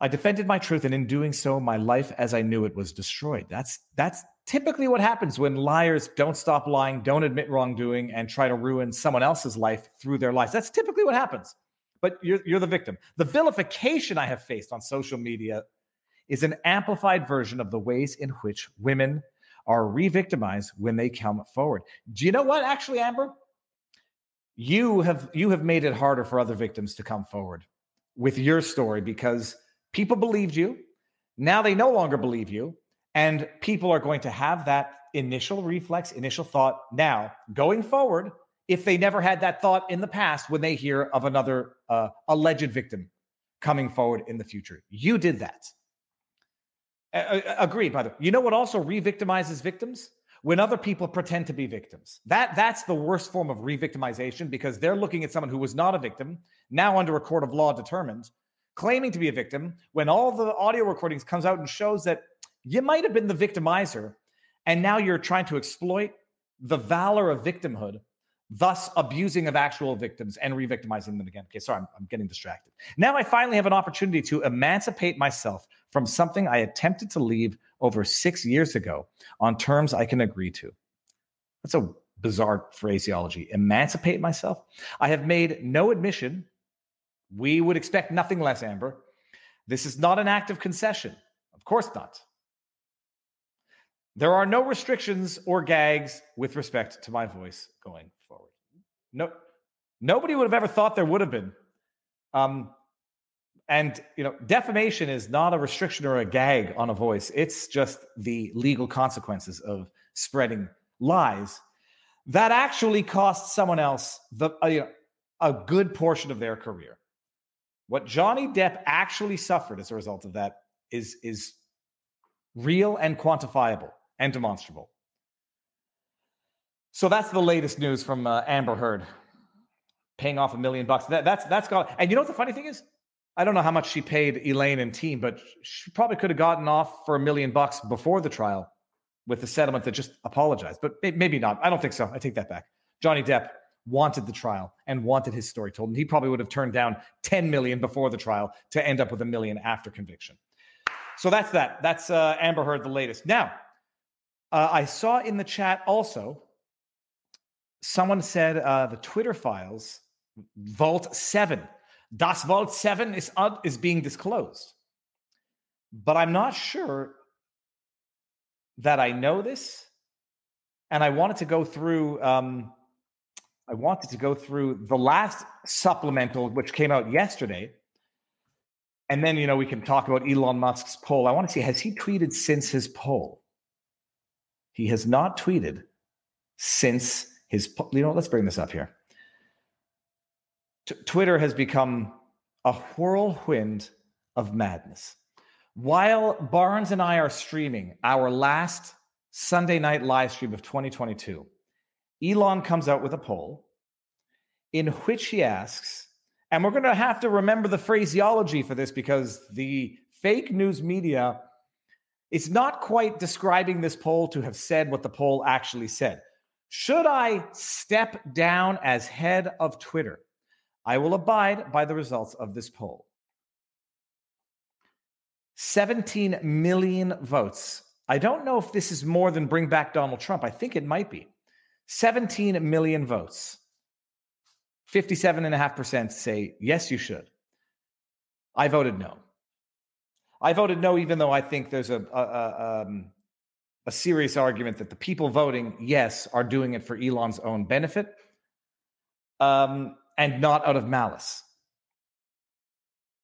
I defended my truth, and in doing so, my life as I knew it was destroyed. That's that's typically what happens when liars don't stop lying, don't admit wrongdoing, and try to ruin someone else's life through their lies. That's typically what happens. But you're, you're the victim. The vilification I have faced on social media is an amplified version of the ways in which women are re victimized when they come forward. Do you know what, actually, Amber? You have you have made it harder for other victims to come forward with your story because people believed you. Now they no longer believe you. And people are going to have that initial reflex, initial thought now going forward, if they never had that thought in the past when they hear of another uh, alleged victim coming forward in the future. You did that. Agreed, by the way. You know what also re victimizes victims? When other people pretend to be victims. That, that's the worst form of re victimization because they're looking at someone who was not a victim, now under a court of law determined, claiming to be a victim, when all the audio recordings comes out and shows that you might have been the victimizer, and now you're trying to exploit the valor of victimhood, thus abusing of actual victims and re victimizing them again. Okay, sorry, I'm, I'm getting distracted. Now I finally have an opportunity to emancipate myself from something I attempted to leave over six years ago on terms I can agree to. That's a bizarre phraseology. Emancipate myself? I have made no admission. We would expect nothing less, Amber. This is not an act of concession. Of course not. There are no restrictions or gags with respect to my voice going forward. No, nobody would have ever thought there would have been. Um, and you know, defamation is not a restriction or a gag on a voice. It's just the legal consequences of spreading lies that actually cost someone else the uh, you know, a good portion of their career. What Johnny Depp actually suffered as a result of that is is real and quantifiable and demonstrable. So that's the latest news from uh, Amber Heard, paying off a million bucks. That, that's that's got. And you know what the funny thing is? I don't know how much she paid Elaine and team, but she probably could have gotten off for a million bucks before the trial with the settlement that just apologized. But maybe not. I don't think so. I take that back. Johnny Depp wanted the trial and wanted his story told, and he probably would have turned down 10 million before the trial to end up with a million after conviction. So that's that. That's uh, Amber Heard, the latest. Now, uh, I saw in the chat also, someone said uh, the Twitter files, Vault 7, Das Vault 7 is, uh, is being disclosed. But I'm not sure that I know this. And I wanted to go through. Um, I wanted to go through the last supplemental, which came out yesterday, And then, you know, we can talk about Elon Musk's poll. I want to see, has he tweeted since his poll? He has not tweeted since his, you know, let's bring this up here. T- Twitter has become a whirlwind of madness. While Barnes and I are streaming our last Sunday night live stream of 2022, Elon comes out with a poll in which he asks, and we're going to have to remember the phraseology for this because the fake news media is not quite describing this poll to have said what the poll actually said. Should I step down as head of Twitter? I will abide by the results of this poll. 17 million votes. I don't know if this is more than bring back Donald Trump. I think it might be. 17 million votes. 57.5% say, yes, you should. I voted no. I voted no, even though I think there's a, a, a, um, a serious argument that the people voting yes are doing it for Elon's own benefit um, and not out of malice.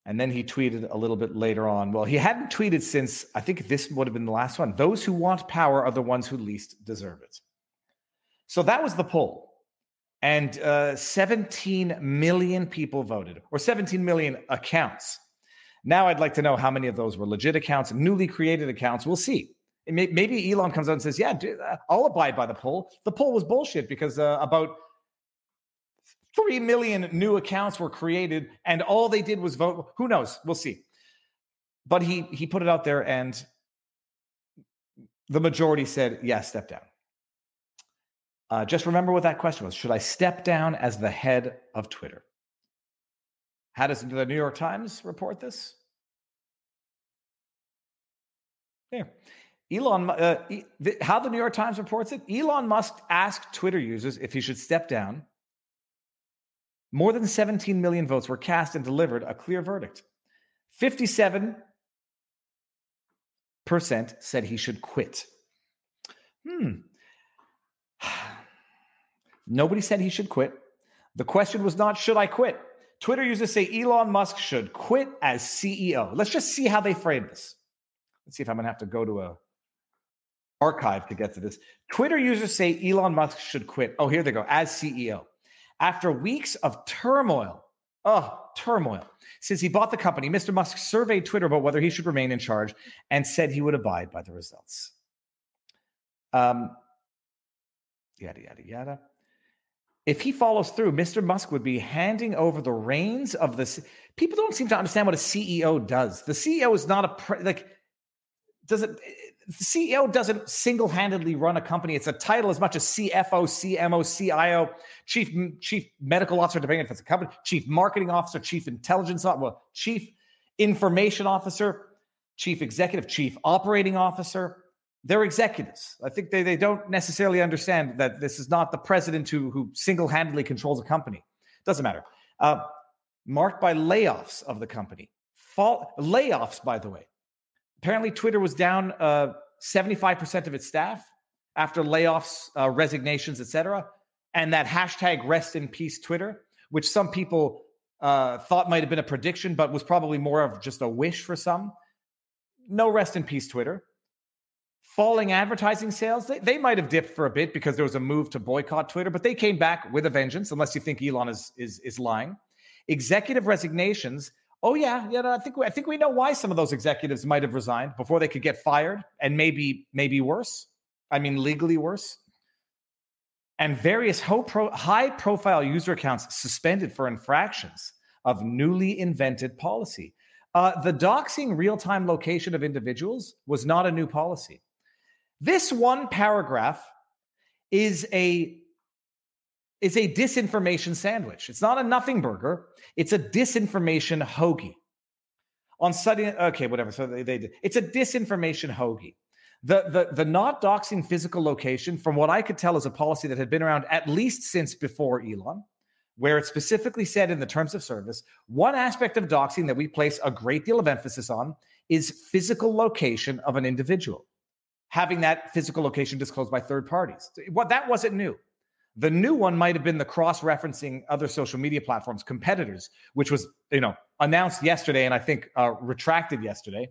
And then he tweeted a little bit later on. Well, he hadn't tweeted since I think this would have been the last one. Those who want power are the ones who least deserve it. So that was the poll and uh, 17 million people voted, or 17 million accounts. Now I'd like to know how many of those were legit accounts, newly created accounts. We'll see. May, maybe Elon comes out and says, "Yeah, dude, uh, I'll abide by the poll." The poll was bullshit because uh, about three million new accounts were created, and all they did was vote. Who knows? We'll see. But he he put it out there, and the majority said, "Yeah, step down." Uh, just remember what that question was. Should I step down as the head of Twitter? How does the New York Times report this? Here. Elon, uh, how the New York Times reports it Elon Musk asked Twitter users if he should step down. More than 17 million votes were cast and delivered a clear verdict. 57% said he should quit. Hmm. Nobody said he should quit. The question was not, should I quit? Twitter users say Elon Musk should quit as CEO. Let's just see how they frame this. Let's see if I'm going to have to go to a archive to get to this. Twitter users say Elon Musk should quit. Oh, here they go, as CEO. After weeks of turmoil, oh, turmoil, since he bought the company, Mr. Musk surveyed Twitter about whether he should remain in charge and said he would abide by the results. Um, yada, yada, yada if he follows through, Mr. Musk would be handing over the reins of this. People don't seem to understand what a CEO does. The CEO is not a pre- like does it. The CEO doesn't single-handedly run a company. It's a title as much as CFO, CMO, CIO, chief chief medical officer, depending if it's a company, chief marketing officer, chief intelligence officer, well, chief information officer, chief executive, chief operating officer they're executives. I think they, they don't necessarily understand that this is not the president who, who single handedly controls a company. Doesn't matter. Uh, marked by layoffs of the company. Fall, layoffs, by the way. Apparently, Twitter was down uh, 75% of its staff after layoffs, uh, resignations, etc. And that hashtag rest in peace Twitter, which some people uh, thought might have been a prediction, but was probably more of just a wish for some. No rest in peace Twitter falling advertising sales, they, they might have dipped for a bit because there was a move to boycott Twitter, but they came back with a vengeance, unless you think Elon is is is lying. Executive resignations. Oh yeah, yeah. I think we, I think we know why some of those executives might have resigned before they could get fired, and maybe maybe worse. I mean, legally worse. And various high profile user accounts suspended for infractions of newly invented policy. Uh, the doxing real time location of individuals was not a new policy. This one paragraph is a is a disinformation sandwich. It's not a nothing burger. It's a disinformation hoagie. On studying, okay, whatever. So they, they did. It's a disinformation hoagie. The, the, the not doxing physical location, from what I could tell, is a policy that had been around at least since before Elon, where it specifically said in the terms of service one aspect of doxing that we place a great deal of emphasis on is physical location of an individual having that physical location disclosed by third parties. What that wasn't new. The new one might have been the cross-referencing other social media platforms competitors, which was you know announced yesterday and I think uh, retracted yesterday.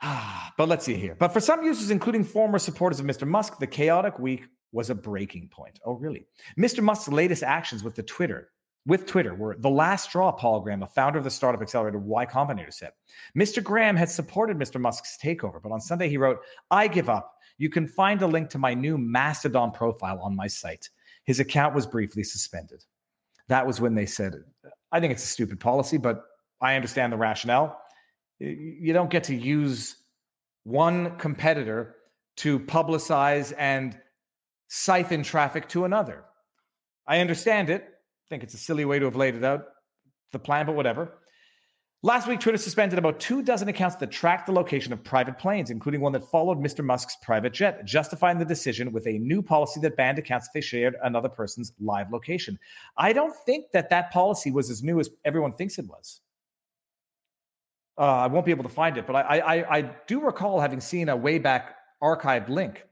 but let's see here. But for some users, including former supporters of Mr. Musk, the chaotic week was a breaking point. Oh, really? Mr. Musk's latest actions with the Twitter with Twitter were the last straw, Paul Graham, a founder of the startup accelerator Y Combinator, said. Mr. Graham had supported Mr. Musk's takeover, but on Sunday he wrote, I give up. You can find a link to my new Mastodon profile on my site. His account was briefly suspended. That was when they said, I think it's a stupid policy, but I understand the rationale. You don't get to use one competitor to publicize and siphon traffic to another. I understand it think it's a silly way to have laid it out, the plan, but whatever. Last week, Twitter suspended about two dozen accounts that tracked the location of private planes, including one that followed Mr. Musk's private jet, justifying the decision with a new policy that banned accounts if they shared another person's live location. I don't think that that policy was as new as everyone thinks it was. Uh, I won't be able to find it, but I, I, I do recall having seen a way back archived link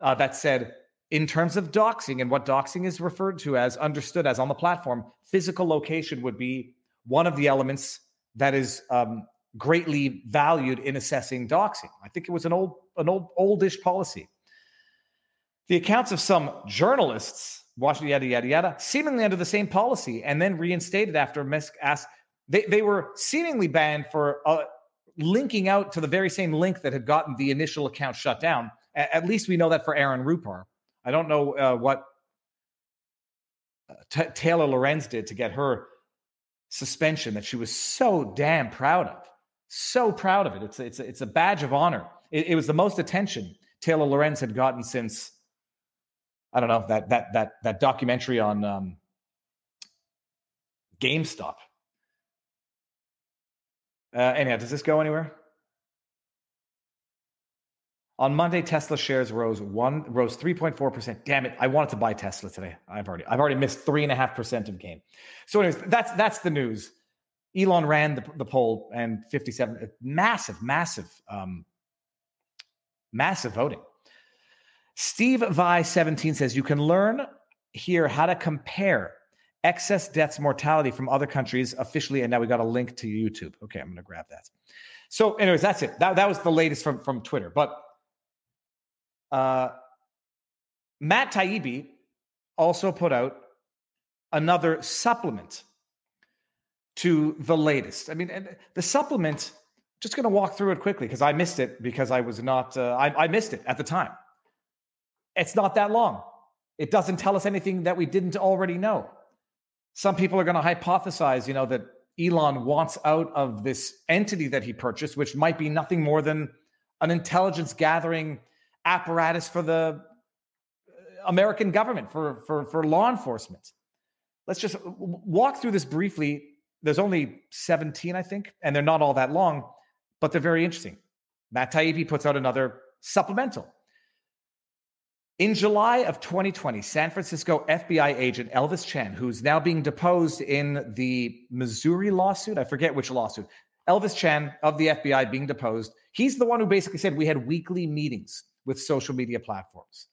uh, that said in terms of doxing and what doxing is referred to as, understood as on the platform, physical location would be one of the elements that is um, greatly valued in assessing doxing. I think it was an old, an old, oldish policy. The accounts of some journalists, Washington, yada yada yada, seemingly under the same policy, and then reinstated after Musk asked. They they were seemingly banned for uh, linking out to the very same link that had gotten the initial account shut down. At least we know that for Aaron Rupar. I don't know uh, what uh, T- Taylor Lorenz did to get her suspension that she was so damn proud of. So proud of it. It's it's it's a badge of honor. It, it was the most attention Taylor Lorenz had gotten since I don't know that that that that documentary on um, GameStop. Uh, anyhow, does this go anywhere? On Monday, Tesla shares rose one rose 3.4%. Damn it. I wanted to buy Tesla today. I've already I've already missed three and a half percent of gain. So, anyways, that's that's the news. Elon ran the, the poll and 57 massive, massive, um, massive voting. Steve Vi 17 says you can learn here how to compare excess deaths mortality from other countries officially. And now we got a link to YouTube. Okay, I'm gonna grab that. So, anyways, that's it. That, that was the latest from, from Twitter. But uh, Matt Taibbi also put out another supplement to the latest. I mean, the supplement, just going to walk through it quickly because I missed it because I was not, uh, I, I missed it at the time. It's not that long. It doesn't tell us anything that we didn't already know. Some people are going to hypothesize, you know, that Elon wants out of this entity that he purchased, which might be nothing more than an intelligence gathering apparatus for the uh, American government, for, for, for law enforcement. Let's just walk through this briefly. There's only 17, I think, and they're not all that long, but they're very interesting. Matt Taibbi puts out another supplemental. In July of 2020, San Francisco FBI agent Elvis Chan, who's now being deposed in the Missouri lawsuit, I forget which lawsuit, Elvis Chan of the FBI being deposed, he's the one who basically said we had weekly meetings with social media platforms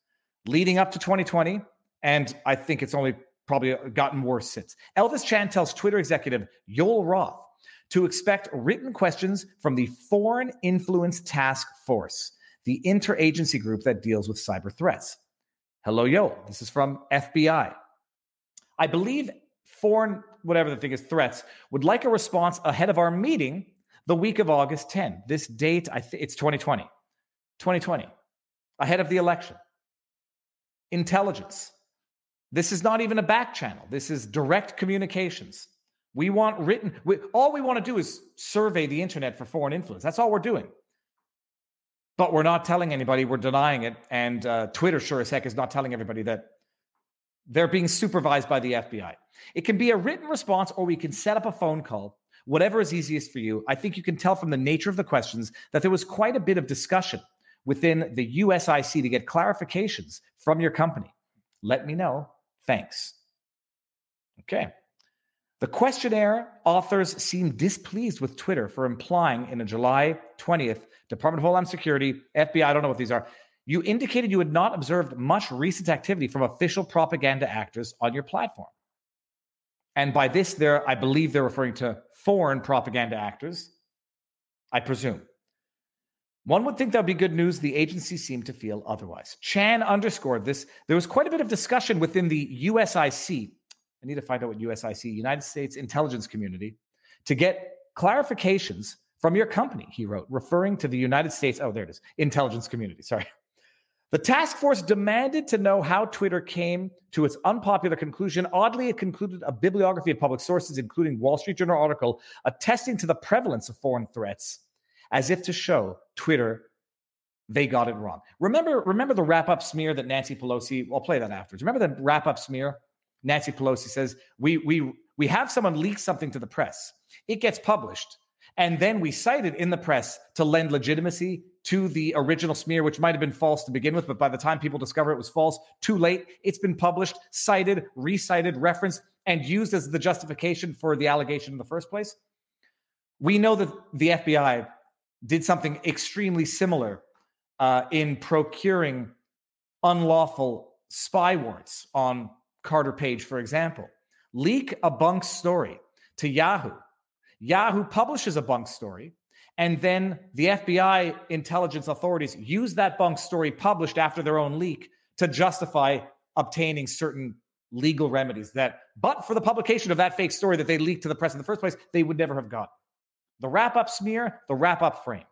leading up to 2020. And I think it's only probably uh, gotten worse since. Elvis Chan tells Twitter executive Yoel Roth to expect written questions from the Foreign Influence Task Force, the interagency group that deals with cyber threats. Hello, Yoel. This is from FBI. I believe foreign, whatever the thing is, threats would like a response ahead of our meeting the week of August 10. This date, I think it's 2020. 2020 ahead of the election. Intelligence. This is not even a back channel. This is direct communications. We want written, we, all we want to do is survey the internet for foreign influence. That's all we're doing. But we're not telling anybody, we're denying it. And uh, Twitter, sure as heck, is not telling everybody that they're being supervised by the FBI. It can be a written response, or we can set up a phone call, whatever is easiest for you. I think you can tell from the nature of the questions that there was quite a bit of discussion within the USIC to get clarifications from your company. Let me know. Thanks. Okay. The questionnaire authors seem displeased with Twitter for implying in a July 20th Department of Homeland Security, FBI, I don't know what these are, you indicated you had not observed much recent activity from official propaganda actors on your platform. And by this, there, I believe they're referring to foreign propaganda actors, I presume. One would think that would be good news. The agency seemed to feel otherwise. Chan underscored this. There was quite a bit of discussion within the USIC. I need to find out what USIC, United States Intelligence Community, to get clarifications from your company, he wrote, referring to the United States. Oh, there it is. Intelligence Community. Sorry. The task force demanded to know how Twitter came to its unpopular conclusion. Oddly, it concluded a bibliography of public sources, including Wall Street Journal article attesting to the prevalence of foreign threats, as if to show Twitter they got it wrong. Remember, remember the wrap-up smear that Nancy Pelosi. I'll play that afterwards. Remember the wrap-up smear. Nancy Pelosi says we we we have someone leak something to the press. It gets published, and then we cite it in the press to lend legitimacy to the original smear, which might have been false to begin with, but by the time people discover it was false, too late. It's been published, cited, recited, referenced, and used as the justification for the allegation in the first place. We know that the FBI did something extremely similar uh, in procuring unlawful spy warrants on Carter Page, for example. Leak a bunk story to Yahoo. Yahoo publishes a bunk story and then the FBI intelligence authorities use that bunk story published after their own leak to justify obtaining certain legal remedies that, but for the publication of that fake story that they leaked to the press in the first place, they would never have got. The wrap up smear, the wrap up frame.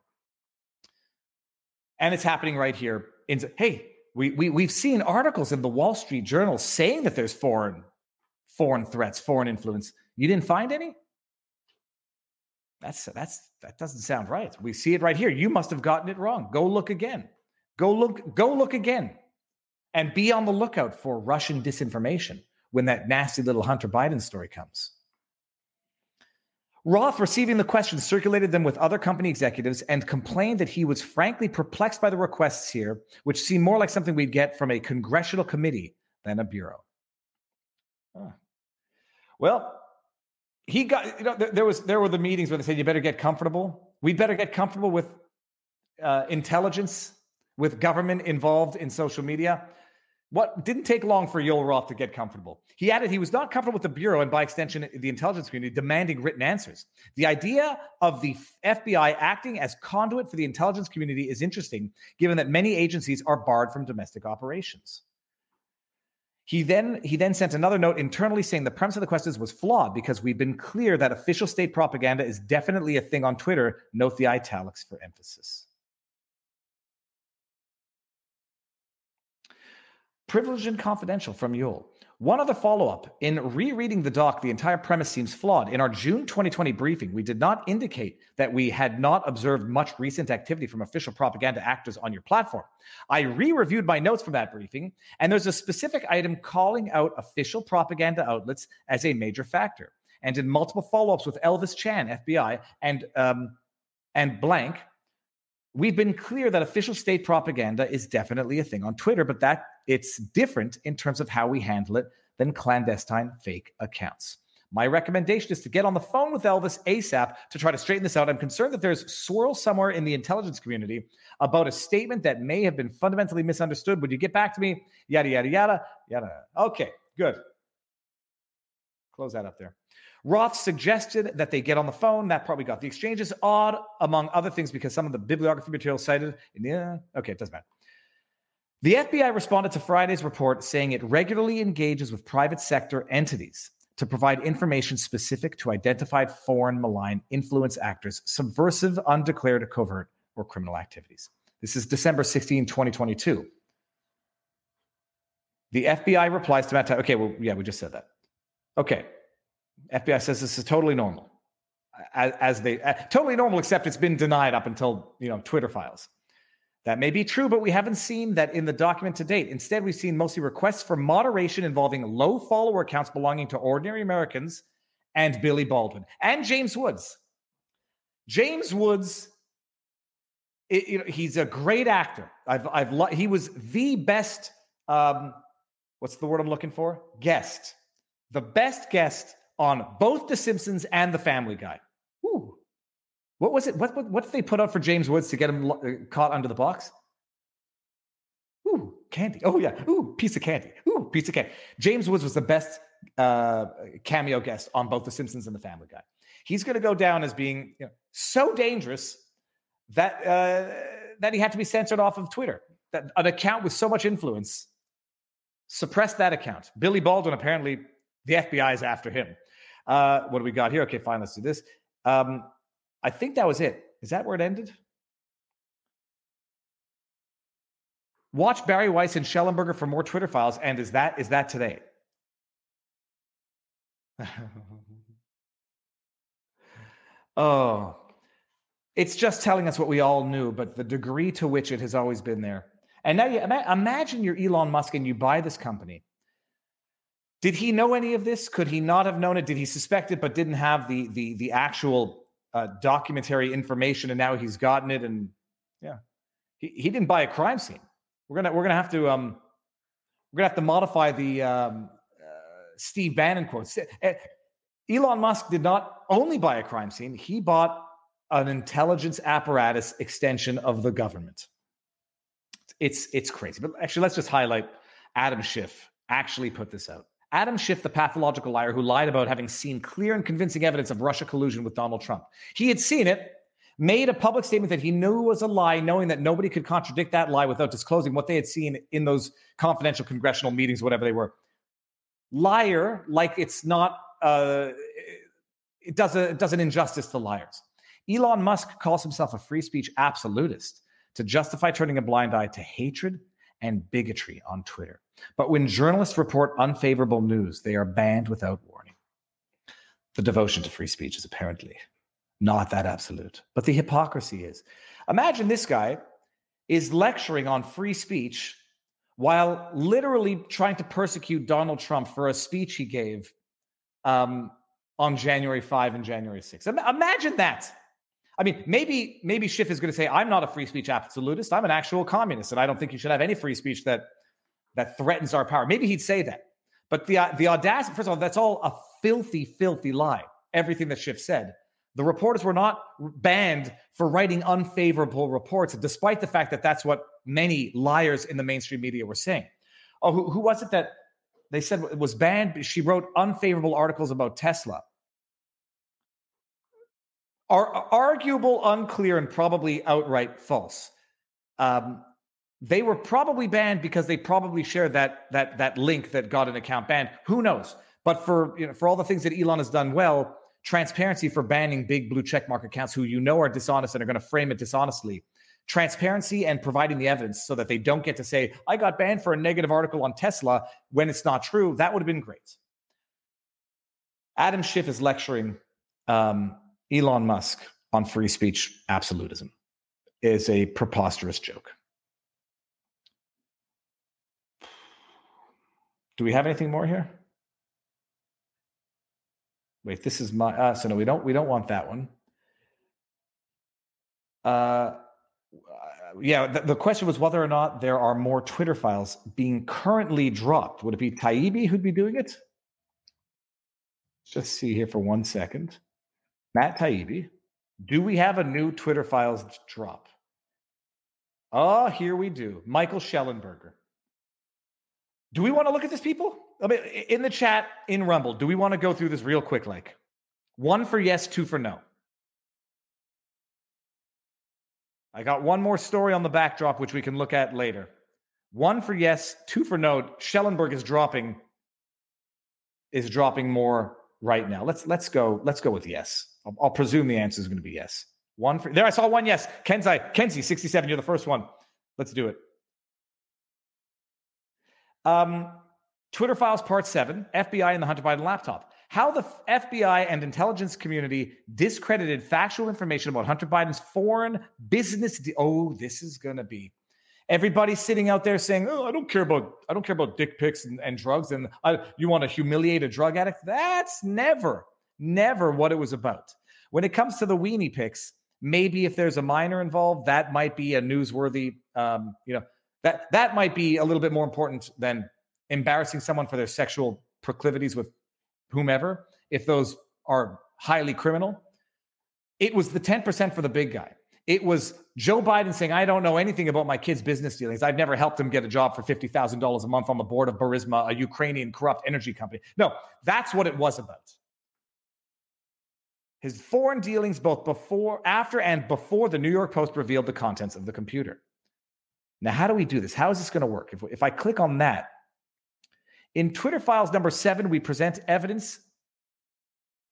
And it's happening right here. In, hey, we, we, we've seen articles in the Wall Street Journal saying that there's foreign, foreign threats, foreign influence. You didn't find any? That's that's that doesn't sound right. We see it right here. You must have gotten it wrong. Go look again. Go look go look again. And be on the lookout for Russian disinformation when that nasty little Hunter Biden story comes. Roth, receiving the questions, circulated them with other company executives and complained that he was frankly perplexed by the requests here, which seemed more like something we'd get from a congressional committee than a bureau. Oh. Well, he got you know there, there, was there were the meetings where they said you better get comfortable we better get comfortable with uh, intelligence with government involved in social media what didn't take long for Yoel Roth to get comfortable. He added he was not comfortable with the Bureau and, by extension, the intelligence community demanding written answers. The idea of the FBI acting as conduit for the intelligence community is interesting, given that many agencies are barred from domestic operations. He then he then sent another note internally saying the premise of the questions was flawed because we've been clear that official state propaganda is definitely a thing on Twitter. Note the italics for emphasis. Privileged and confidential from Yoel. One other follow up in rereading the doc, the entire premise seems flawed. In our June 2020 briefing, we did not indicate that we had not observed much recent activity from official propaganda actors on your platform. I re reviewed my notes from that briefing, and there's a specific item calling out official propaganda outlets as a major factor. And in multiple follow ups with Elvis Chan, FBI, and, um, and blank, we've been clear that official state propaganda is definitely a thing on Twitter, but that it's different in terms of how we handle it than clandestine fake accounts. My recommendation is to get on the phone with Elvis ASAP to try to straighten this out. I'm concerned that there's swirl somewhere in the intelligence community about a statement that may have been fundamentally misunderstood. Would you get back to me? Yada, yada, yada, yada. Okay, good. Close that up there. Roth suggested that they get on the phone. That probably got the exchanges odd, among other things, because some of the bibliography material cited. Yeah, uh, okay, it doesn't matter. The FBI responded to Friday's report saying it regularly engages with private sector entities to provide information specific to identified foreign malign influence actors, subversive, undeclared, covert, or criminal activities. This is December 16, 2022. The FBI replies to Matt. Okay, well, yeah, we just said that. Okay, FBI says this is totally normal, as, as they uh, totally normal, except it's been denied up until you know Twitter files. That may be true, but we haven't seen that in the document to date. Instead, we've seen mostly requests for moderation involving low follower accounts belonging to ordinary Americans and Billy Baldwin and James Woods. James Woods, it, you know, he's a great actor. I've, I've, lo- he was the best. Um, what's the word I'm looking for? Guest, the best guest on both The Simpsons and The Family Guy. Ooh. What was it? What, what, what did they put up for James Woods to get him uh, caught under the box? Ooh, candy. Oh yeah, ooh, piece of candy. Ooh, piece of candy. James Woods was the best uh, cameo guest on both The Simpsons and The Family Guy. He's going to go down as being you know, so dangerous that uh, that he had to be censored off of Twitter. That an account with so much influence suppressed that account. Billy Baldwin apparently the FBI is after him. Uh, what do we got here? Okay, fine. Let's do this. Um, I think that was it. Is that where it ended? Watch Bari Weiss and Shellenberger for more Twitter files. And is that is that today? oh, it's just telling us what we all knew, but the degree to which it has always been there. And now you imagine you're Elon Musk and you buy this company. Did he know any of this? Could he not have known it? Did he suspect it but didn't have the the the actual uh, documentary information and now he's gotten it and yeah. He, he didn't buy a crime scene. We're gonna we're gonna have to um we're gonna have to modify the um, uh, Steve Bannon quotes. Eh, Elon Musk did not only buy a crime scene; he bought an intelligence apparatus extension of the government. It's it's crazy. But actually, let's just highlight Adam Schiff actually put this out. Adam Schiff, the pathological liar who lied about having seen clear and convincing evidence of Russia collusion with Donald Trump. He had seen it made a public statement that he knew was a lie, knowing that nobody could contradict that lie without disclosing what they had seen in those confidential congressional meetings, whatever they were. Liar, like it's not, uh, it does, a, it does an injustice to liars. Elon Musk calls himself a free speech absolutist to justify turning a blind eye to hatred and bigotry on Twitter. But when journalists report unfavorable news, they are banned without warning. The devotion to free speech is apparently not that absolute. But the hypocrisy is imagine this guy is lecturing on free speech while literally trying to persecute Donald Trump for a speech he gave um, on January 5 and January 6. Imagine that. I mean, maybe maybe Schiff is going to say, "I'm not a free speech absolutist. I'm an actual communist, and I don't think you should have any free speech that that threatens our power." Maybe he'd say that, but the the audacity. First of all, that's all a filthy, filthy lie. Everything that Schiff said. The reporters were not banned for writing unfavorable reports, despite the fact that that's what many liars in the mainstream media were saying. Oh, who, who was it that they said it was banned? She wrote unfavorable articles about Tesla. Are arguable, unclear, and probably outright false. Um, they were probably banned because they probably shared that that that link that got an account banned. Who knows? But for you know, for all the things that Elon has done well, transparency for banning big blue checkmark accounts who you know are dishonest and are going to frame it dishonestly. Transparency and providing the evidence so that they don't get to say, I got banned for a negative article on Tesla when it's not true. That would have been great. Adam Schiff is lecturing um, Elon Musk on free speech absolutism is a preposterous joke. Do we have anything more here? Wait, this is my uh, so no, we don't we don't want that one. Uh yeah, the, the, question was whether or not there are more Twitter files being currently dropped. Would it be Taibbi who'd be doing it? Let's just see here for one second. Matt Taibbi, do we have a new Twitter files drop? Oh, here we do. Michael Shellenberger. Do we want to look at this, people? I mean, in the chat in Rumble, do we want to go through this real quick? Like one for yes, two for no. I got one more story on the backdrop, which we can look at later. One for yes, two for no. Schellenberg is dropping is dropping more right now. Let's let's go. Let's go with yes. I'll, I'll presume the answer is going to be yes. One for there. I saw one yes. Kenzie, Kenzie, sixty-seven. You're the first one. Let's do it. Um, Twitter Files Part 7 FBI and the Hunter Biden laptop. How the FBI and intelligence community discredited factual information about Hunter Biden's foreign business. De- oh, this is going to be. Everybody sitting out there saying, "Oh, I don't care about I don't care about dick pics and, and drugs, and I, you want to humiliate a drug addict." That's never, never what it was about. When it comes to the weenie pics, maybe if there's a minor involved, that might be a newsworthy. Um, you know, that that might be a little bit more important than embarrassing someone for their sexual proclivities with whomever, if those are highly criminal, it was the 10% for the big guy. It was Joe Biden saying, I don't know anything about my kids' business dealings. I've never helped them get a job for $50,000 a month on the board of Burisma, a Ukrainian corrupt energy company. No, that's what it was about. His foreign dealings, both before, after, and before the New York Post revealed the contents of the computer. Now, how do we do this? How is this going to work? If, if I click on that, in Twitter files number seven, we present evidence.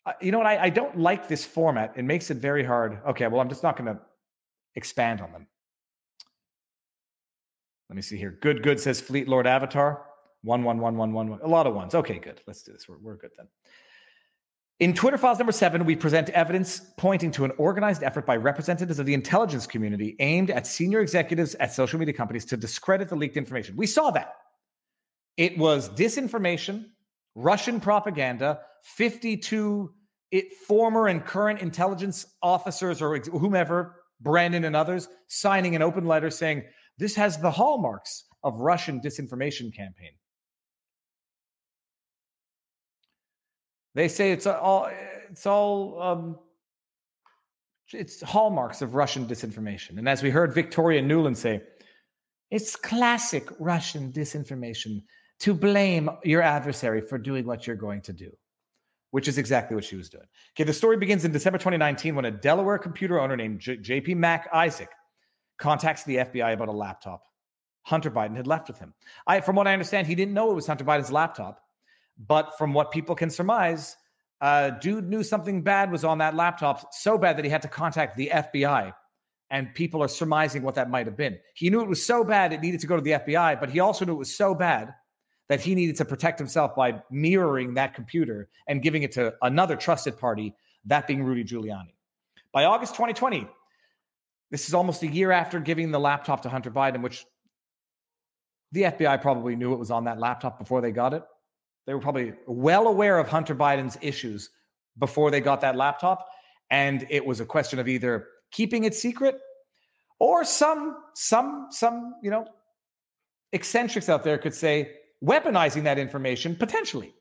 Uh, you know what? I, I don't like this format. It makes it very hard. Okay, well, I'm just not going to expand on them. Let me see here. Good, good says Fleet Lord Avatar. One, one, one, one, one, one. A lot of ones. Okay, good. Let's do this. We're, we're good then. In Twitter files number seven, we present evidence pointing to an organized effort by representatives of the intelligence community aimed at senior executives at social media companies to discredit the leaked information. We saw that. It was disinformation, Russian propaganda, 52 it, former and current intelligence officers or whomever Brandon and others signing an open letter saying this has the hallmarks of Russian disinformation campaign. They say it's all it's all um, it's hallmarks of Russian disinformation. And as we heard Victoria Nuland say, it's classic Russian disinformation to blame your adversary for doing what you're going to do which is exactly what she was doing. Okay, the story begins in December 2019 when a Delaware computer owner named J- JP Mac Isaac contacts the FBI about a laptop Hunter Biden had left with him. I, from what I understand, he didn't know it was Hunter Biden's laptop, but from what people can surmise, uh, dude knew something bad was on that laptop, so bad that he had to contact the FBI. And people are surmising what that might have been. He knew it was so bad it needed to go to the FBI, but he also knew it was so bad that he needed to protect himself by mirroring that computer and giving it to another trusted party, that being Rudy Giuliani. By August 2020, this is almost a year after giving the laptop to Hunter Biden, which the FBI probably knew it was on that laptop before they got it. They were probably well aware of Hunter Biden's issues before they got that laptop. And it was a question of either keeping it secret or some, some, some, you know, eccentrics out there could say, weaponizing that information potentially.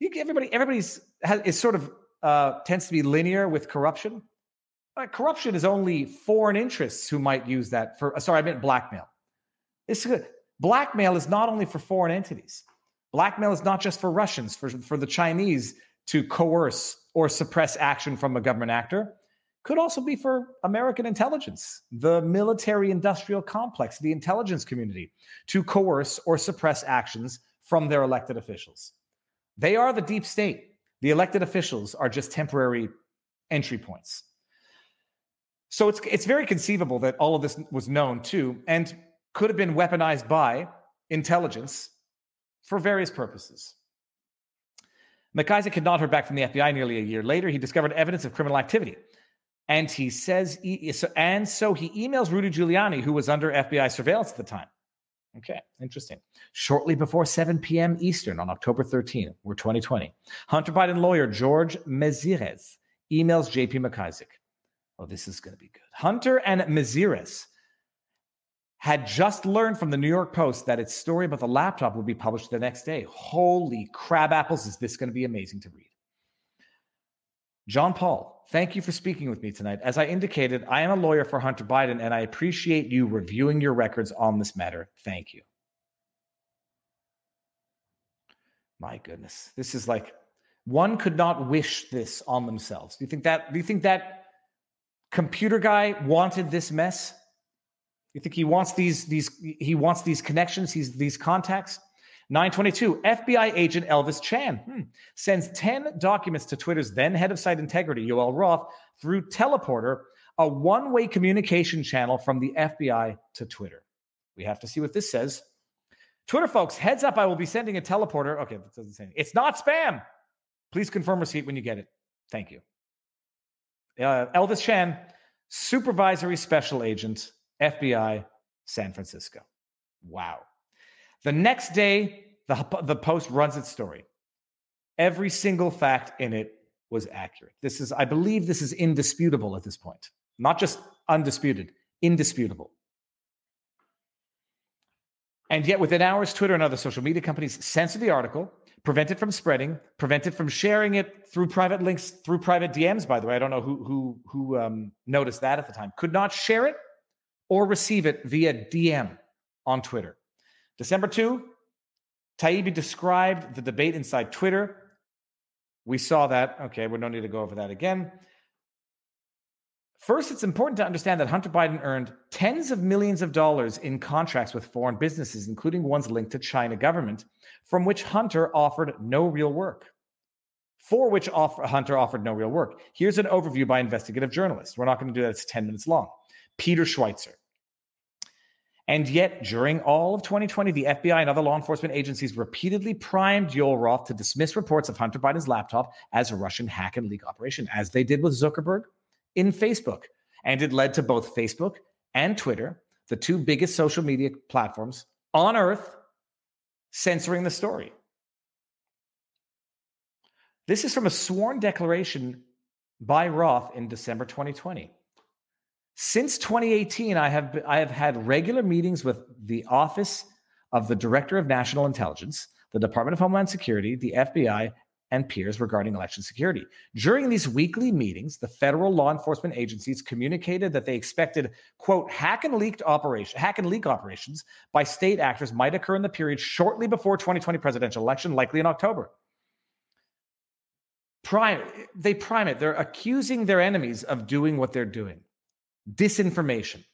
You, everybody, everybody's has, is sort of uh, tends to be linear with corruption. Uh, corruption is only foreign interests who might use that for. Uh, sorry, I meant blackmail. It's good. Blackmail is not only for foreign entities. Blackmail is not just for Russians, for, for the Chinese to coerce or suppress action from a government actor. Could also be for American intelligence, the military industrial complex, the intelligence community, to coerce or suppress actions from their elected officials. They are the deep state. The elected officials are just temporary entry points. So it's it's very conceivable that all of this was known too and could have been weaponized by intelligence for various purposes. Mac Isaac had not heard back from the FBI nearly a year later. He discovered evidence of criminal activity. And he says, and so he emails Rudy Giuliani, who was under FBI surveillance at the time. Okay, interesting. Shortly before 7 p.m. Eastern on October 13, we're 2020, Hunter Biden lawyer George Mesires emails JP Mac Isaac. Oh, this is going to be good. Hunter and Mesires had just learned from the New York Post that its story about the laptop would be published the next day. Holy crab apples, is this going to be amazing to read? John Paul, thank you for speaking with me tonight. As I indicated, I am a lawyer for Hunter Biden, and I appreciate you reviewing your records on this matter. Thank you. My goodness, this is like one could not wish this on themselves. Do you think that? Do you think that computer guy wanted this mess? You think he wants these these he wants these connections, he's these contacts? 922, FBI agent Elvis Chan hmm, sends 10 documents to Twitter's then head of site integrity, Yoel Roth, through Teleporter, a one way communication channel from the FBI to Twitter. We have to see what this says. Twitter folks, heads up, I will be sending a teleporter. Okay, that doesn't say anything. It's not spam. Please confirm receipt when you get it. Thank you. Uh, Elvis Chan, supervisory special agent, FBI, San Francisco. Wow. The next day, the, the Post runs its story. Every single fact in it was accurate. This is, I believe, this is indisputable at this point. Not just undisputed, indisputable. And yet, within hours, Twitter and other social media companies censored the article, prevent it from spreading, prevent it from sharing it through private links, through private DMs. By the way, I don't know who who who um, noticed that at the time. Could not share it or receive it via DM on Twitter. December two, Taibbi described the debate inside Twitter. We saw that. Okay, we don't need to go over that again. First, it's important to understand that Hunter Biden earned tens of millions of dollars in contracts with foreign businesses, including ones linked to China government, from which Hunter offered no real work. For which offer, Hunter offered no real work. Here's an overview by investigative journalists. We're not going to do that. It's 10 minutes long. Peter Schweizer. And yet, during all of 2020, the FBI and other law enforcement agencies repeatedly primed Yoel Roth to dismiss reports of Hunter Biden's laptop as a Russian hack and leak operation, as they did with Zuckerberg in Facebook. And it led to both Facebook and Twitter, the two biggest social media platforms on earth, censoring the story. This is from a sworn declaration by Roth in December 2020. Since 2018, I have, I have had regular meetings with the Office of the Director of National Intelligence, the Department of Homeland Security, the FBI, and peers regarding election security. During these weekly meetings, the federal law enforcement agencies communicated that they expected, quote, hack and leaked operation, hack and leak operations by state actors might occur in the period shortly before 2020 presidential election, likely in October. Prime, they prime it. They're accusing their enemies of doing what they're doing. Disinformation.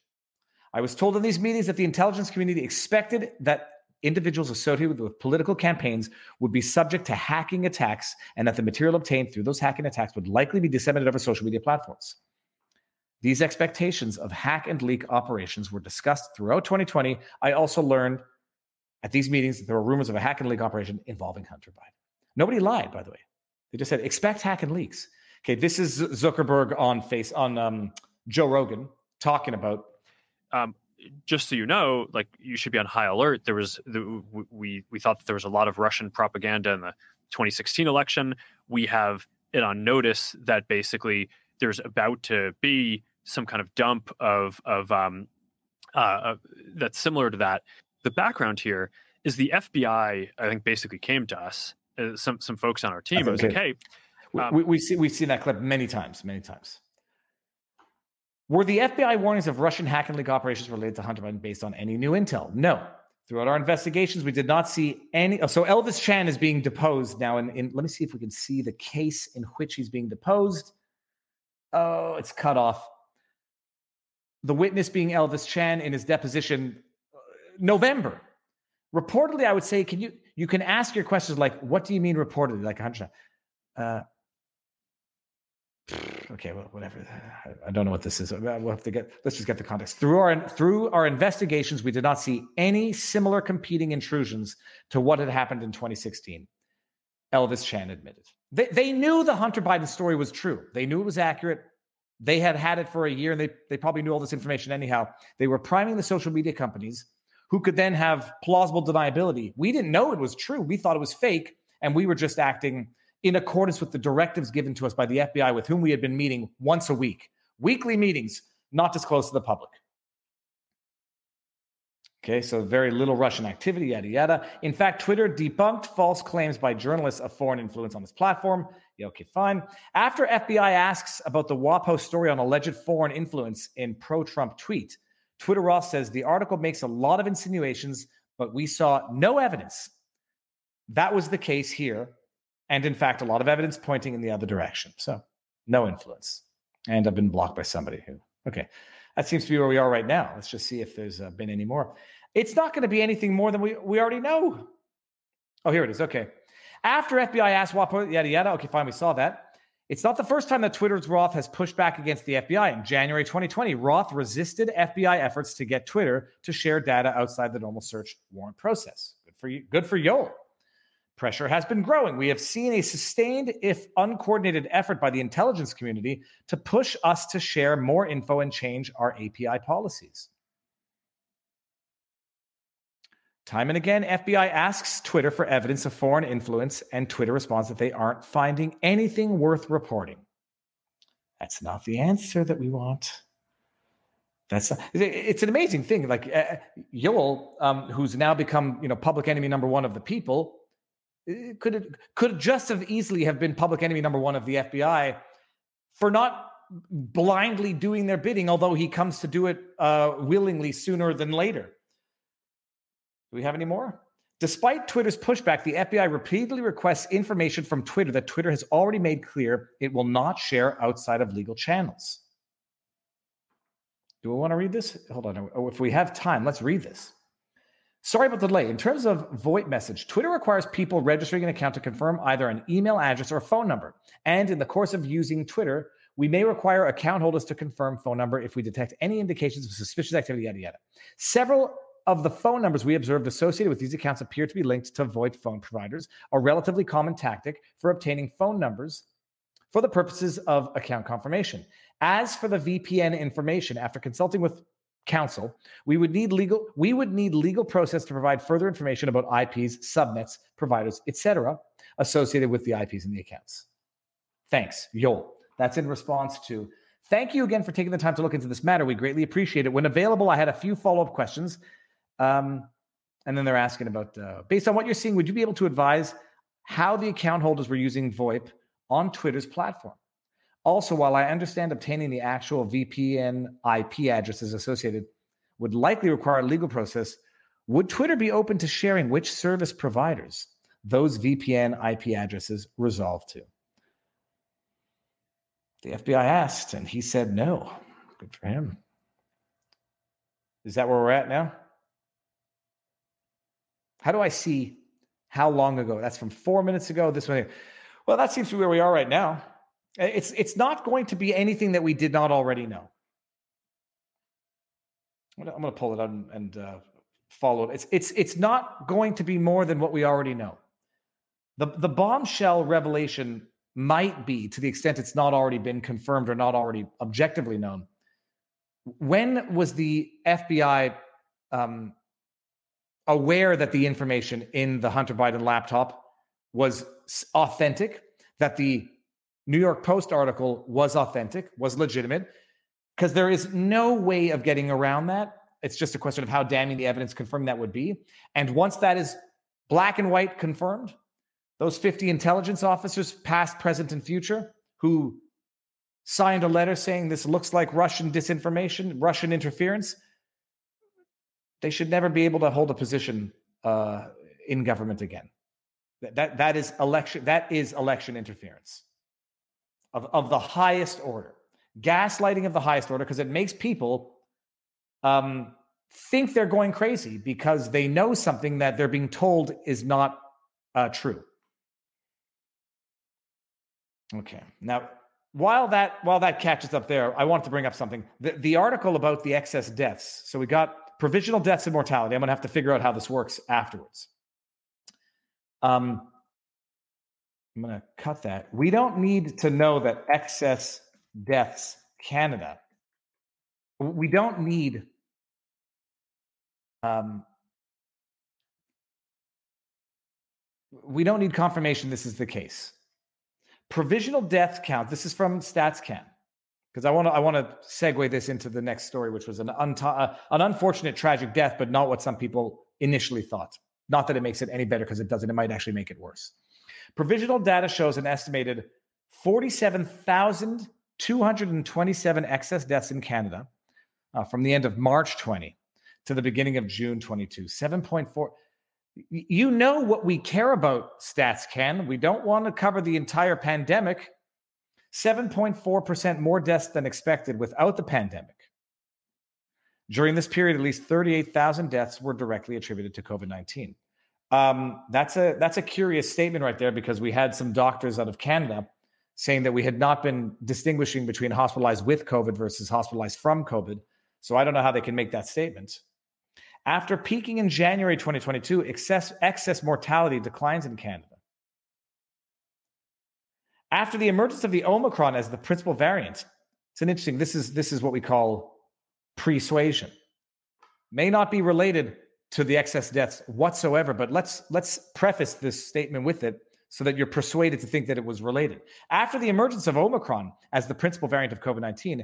I was told in these meetings that the intelligence community expected that individuals associated with political campaigns would be subject to hacking attacks and that the material obtained through those hacking attacks would likely be disseminated over social media platforms. These expectations of hack and leak operations were discussed throughout 2020. I also learned at these meetings that there were rumors of a hack and leak operation involving Hunter Biden. Nobody lied, by the way. They just said expect hack and leaks. Okay, this is Zuckerberg on face on um, Joe Rogan talking about um, just so you know, like you should be on high alert. There was the, we we thought that there was a lot of Russian propaganda in the 2016 election. We have it on notice that basically there's about to be some kind of dump of of um, uh, that's similar to that. The background here is the FBI. I think basically came to us, uh, some some folks on our team. It was like, hey, um, we, we see we've seen that clip many times, many times. Were the FBI warnings of Russian hack and leak operations related to Hunter Biden based on any new intel? No. Throughout our investigations, we did not see any. Oh, so Elvis Chan is being deposed now. In, let me see if we can see the case in which he's being deposed. Oh, it's cut off. The witness being Elvis Chan in his deposition, uh, November. Reportedly, I would say, can you you can ask your questions like, "What do you mean reportedly?" Like Hunter. Uh, okay, well, whatever. I don't know what this is. Uh, we'll have to get. Let's just get the context. Through our through our investigations, we did not see any similar competing intrusions to what had happened in 2016. Elvis Chan admitted. They, they knew the Hunter Biden story was true. They knew it was accurate. They had had it for a year, and they they probably knew all this information anyhow. They were priming the social media companies who could then have plausible deniability. We didn't know it was true. We thought it was fake, and we were just acting in accordance with the directives given to us by the FBI, with whom we had been meeting once a week, weekly meetings, not disclosed to the public. Okay, so very little Russian activity, yada, yada. In fact, Twitter debunked false claims by journalists of foreign influence on this platform. Yeah, okay, fine. After FBI asks about the WAPO story on alleged foreign influence in pro Trump tweet, Twitter Roth says the article makes a lot of insinuations, but we saw no evidence. That was the case here and in fact, a lot of evidence pointing in the other direction. So no influence. And I've been blocked by somebody who, okay, that seems to be where we are right now. Let's just see if there's uh, been any more. It's not going to be anything more than we, we already know. Oh, here it is. Okay. After FBI asked WAPO, yada, yada. Okay, fine. We saw that. It's not the first time that Twitter's Roth has pushed back against the FBI. In January 2020, Roth resisted FBI efforts to get Twitter to share data outside the normal search warrant process. Good for you. Good for Yoel. Pressure has been growing. We have seen a sustained, if uncoordinated, effort by the intelligence community to push us to share more info and change our API policies. Time and again, FBI asks Twitter for evidence of foreign influence, and Twitter responds that they aren't finding anything worth reporting. That's not the answer that we want. That's it's an amazing thing. Like uh, Yoel, um, who's now become you know public enemy number one of the people, could it could just have easily have been public enemy number one of the FBI for not blindly doing their bidding. Although he comes to do it uh, willingly sooner than later. Do we have any more? Despite Twitter's pushback, the FBI repeatedly requests information from Twitter that Twitter has already made clear it will not share outside of legal channels. Do we want to read this? Hold on. Oh, if we have time, let's read this. Sorry about the delay. In terms of VoIP message, Twitter requires people registering an account to confirm either an email address or a phone number. And in the course of using Twitter, we may require account holders to confirm phone number if we detect any indications of suspicious activity, yada, yada. Several of the phone numbers we observed associated with these accounts appear to be linked to VoIP phone providers, a relatively common tactic for obtaining phone numbers for the purposes of account confirmation. As for the VPN information, after consulting with counsel, we would need legal we would need legal process to provide further information about IPs, subnets, providers, etc., associated with the IPs and the accounts. Thanks, Yoel. That's in response to thank you again for taking the time to look into this matter. We greatly appreciate it. When available, I had a few follow-up questions. Um, and then they're asking about uh, based on what you're seeing, would you be able to advise how the account holders were using VoIP on Twitter's platform. Also, while I understand obtaining the actual VPN IP addresses associated would likely require a legal process, would Twitter be open to sharing which service providers those VPN IP addresses resolve to? The FBI asked, and he said no. Good for him. Is that where we're at now? How do I see how long ago? That's from four minutes ago. This one. Here. Well, that seems to be where we are right now. It's it's not going to be anything that we did not already know. I'm going to pull it out and, and uh, follow it. It's it's it's not going to be more than what we already know. The the bombshell revelation might be, to the extent it's not already been confirmed or not already objectively known. When was the FBI um, aware that the information in the Hunter Biden laptop was authentic, that the New York Post article was authentic, was legitimate, because there is no way of getting around that. It's just a question of how damning the evidence confirming that would be. And once that is black and white confirmed, those 50 intelligence officers, past, present, and future, who signed a letter saying this looks like Russian disinformation, Russian interference, they should never be able to hold a position uh, in government again. That, that is election that is election interference of, of the highest order. Gaslighting of the highest order because it makes people um, think they're going crazy because they know something that they're being told is not uh, true. Okay. Now, while that while that catches up there, I want to bring up something. The, the article about the excess deaths. So we got provisional deaths and mortality. I'm going to have to figure out how this works afterwards. Um, I'm going to cut that. We don't need to know that excess deaths Canada. We don't need um, we don't need confirmation this is the case. Provisional death count. This is from StatsCan because I want to I want to segue this into the next story, which was an uh, an unfortunate tragic death, but not what some people initially thought. Not that it makes it any better because it doesn't. It might actually make it worse. Provisional data shows an estimated 47,227 excess deaths in Canada uh, from the end of March 20 to the beginning of June 22. 7.4. You know what we care about, StatsCan. We don't want to cover the entire pandemic. 7.4% more deaths than expected without the pandemic. During this period, at least 38,000 deaths were directly attributed to COVID 19. Um, that's a that's a curious statement right there because we had some doctors out of Canada saying that we had not been distinguishing between hospitalized with COVID versus hospitalized from COVID. So I don't know how they can make that statement. After peaking in January 2022, excess, excess mortality declines in Canada. After the emergence of the Omicron as the principal variant, it's an interesting. This is this is what we call persuasion. May not be related to the excess deaths whatsoever, but let's let's preface this statement with it so that you're persuaded to think that it was related. After the emergence of Omicron as the principal variant of COVID-19,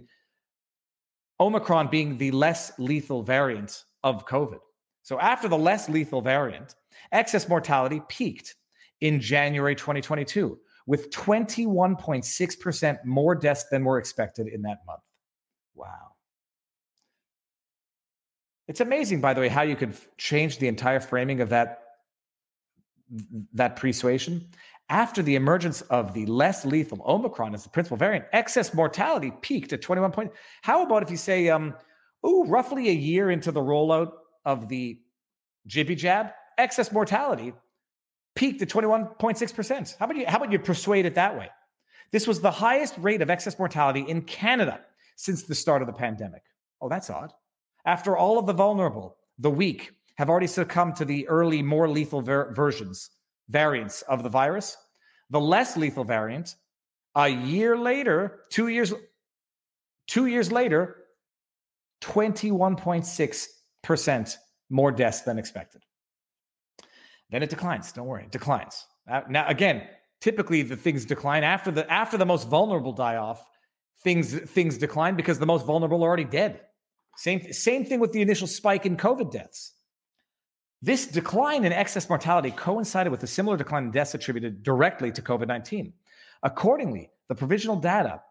Omicron being the less lethal variant of COVID. So after the less lethal variant, excess mortality peaked in January 2022 with 21.6% more deaths than were expected in that month. Wow. It's amazing, by the way, how you could change the entire framing of that that persuasion. After the emergence of the less lethal Omicron as the principal variant, excess mortality peaked at 21 points. How about if you say, um, oh, roughly a year into the rollout of the jibby jab, excess mortality peaked at 21.6%. How about you, how about you persuade it that way? This was the highest rate of excess mortality in Canada since the start of the pandemic. Oh, that's odd. After all of the vulnerable, the weak, have already succumbed to the early, more lethal ver- versions, variants of the virus. The less lethal variant, a year later, two years, two years later, 21.6% more deaths than expected. Then it declines. Don't worry, it declines. Now, again, typically the things decline after the after the most vulnerable die off. Things things decline because the most vulnerable are already dead. Same same thing with the initial spike in COVID deaths. This decline in excess mortality coincided with a similar decline in deaths attributed directly to COVID 19. Accordingly, the provisional data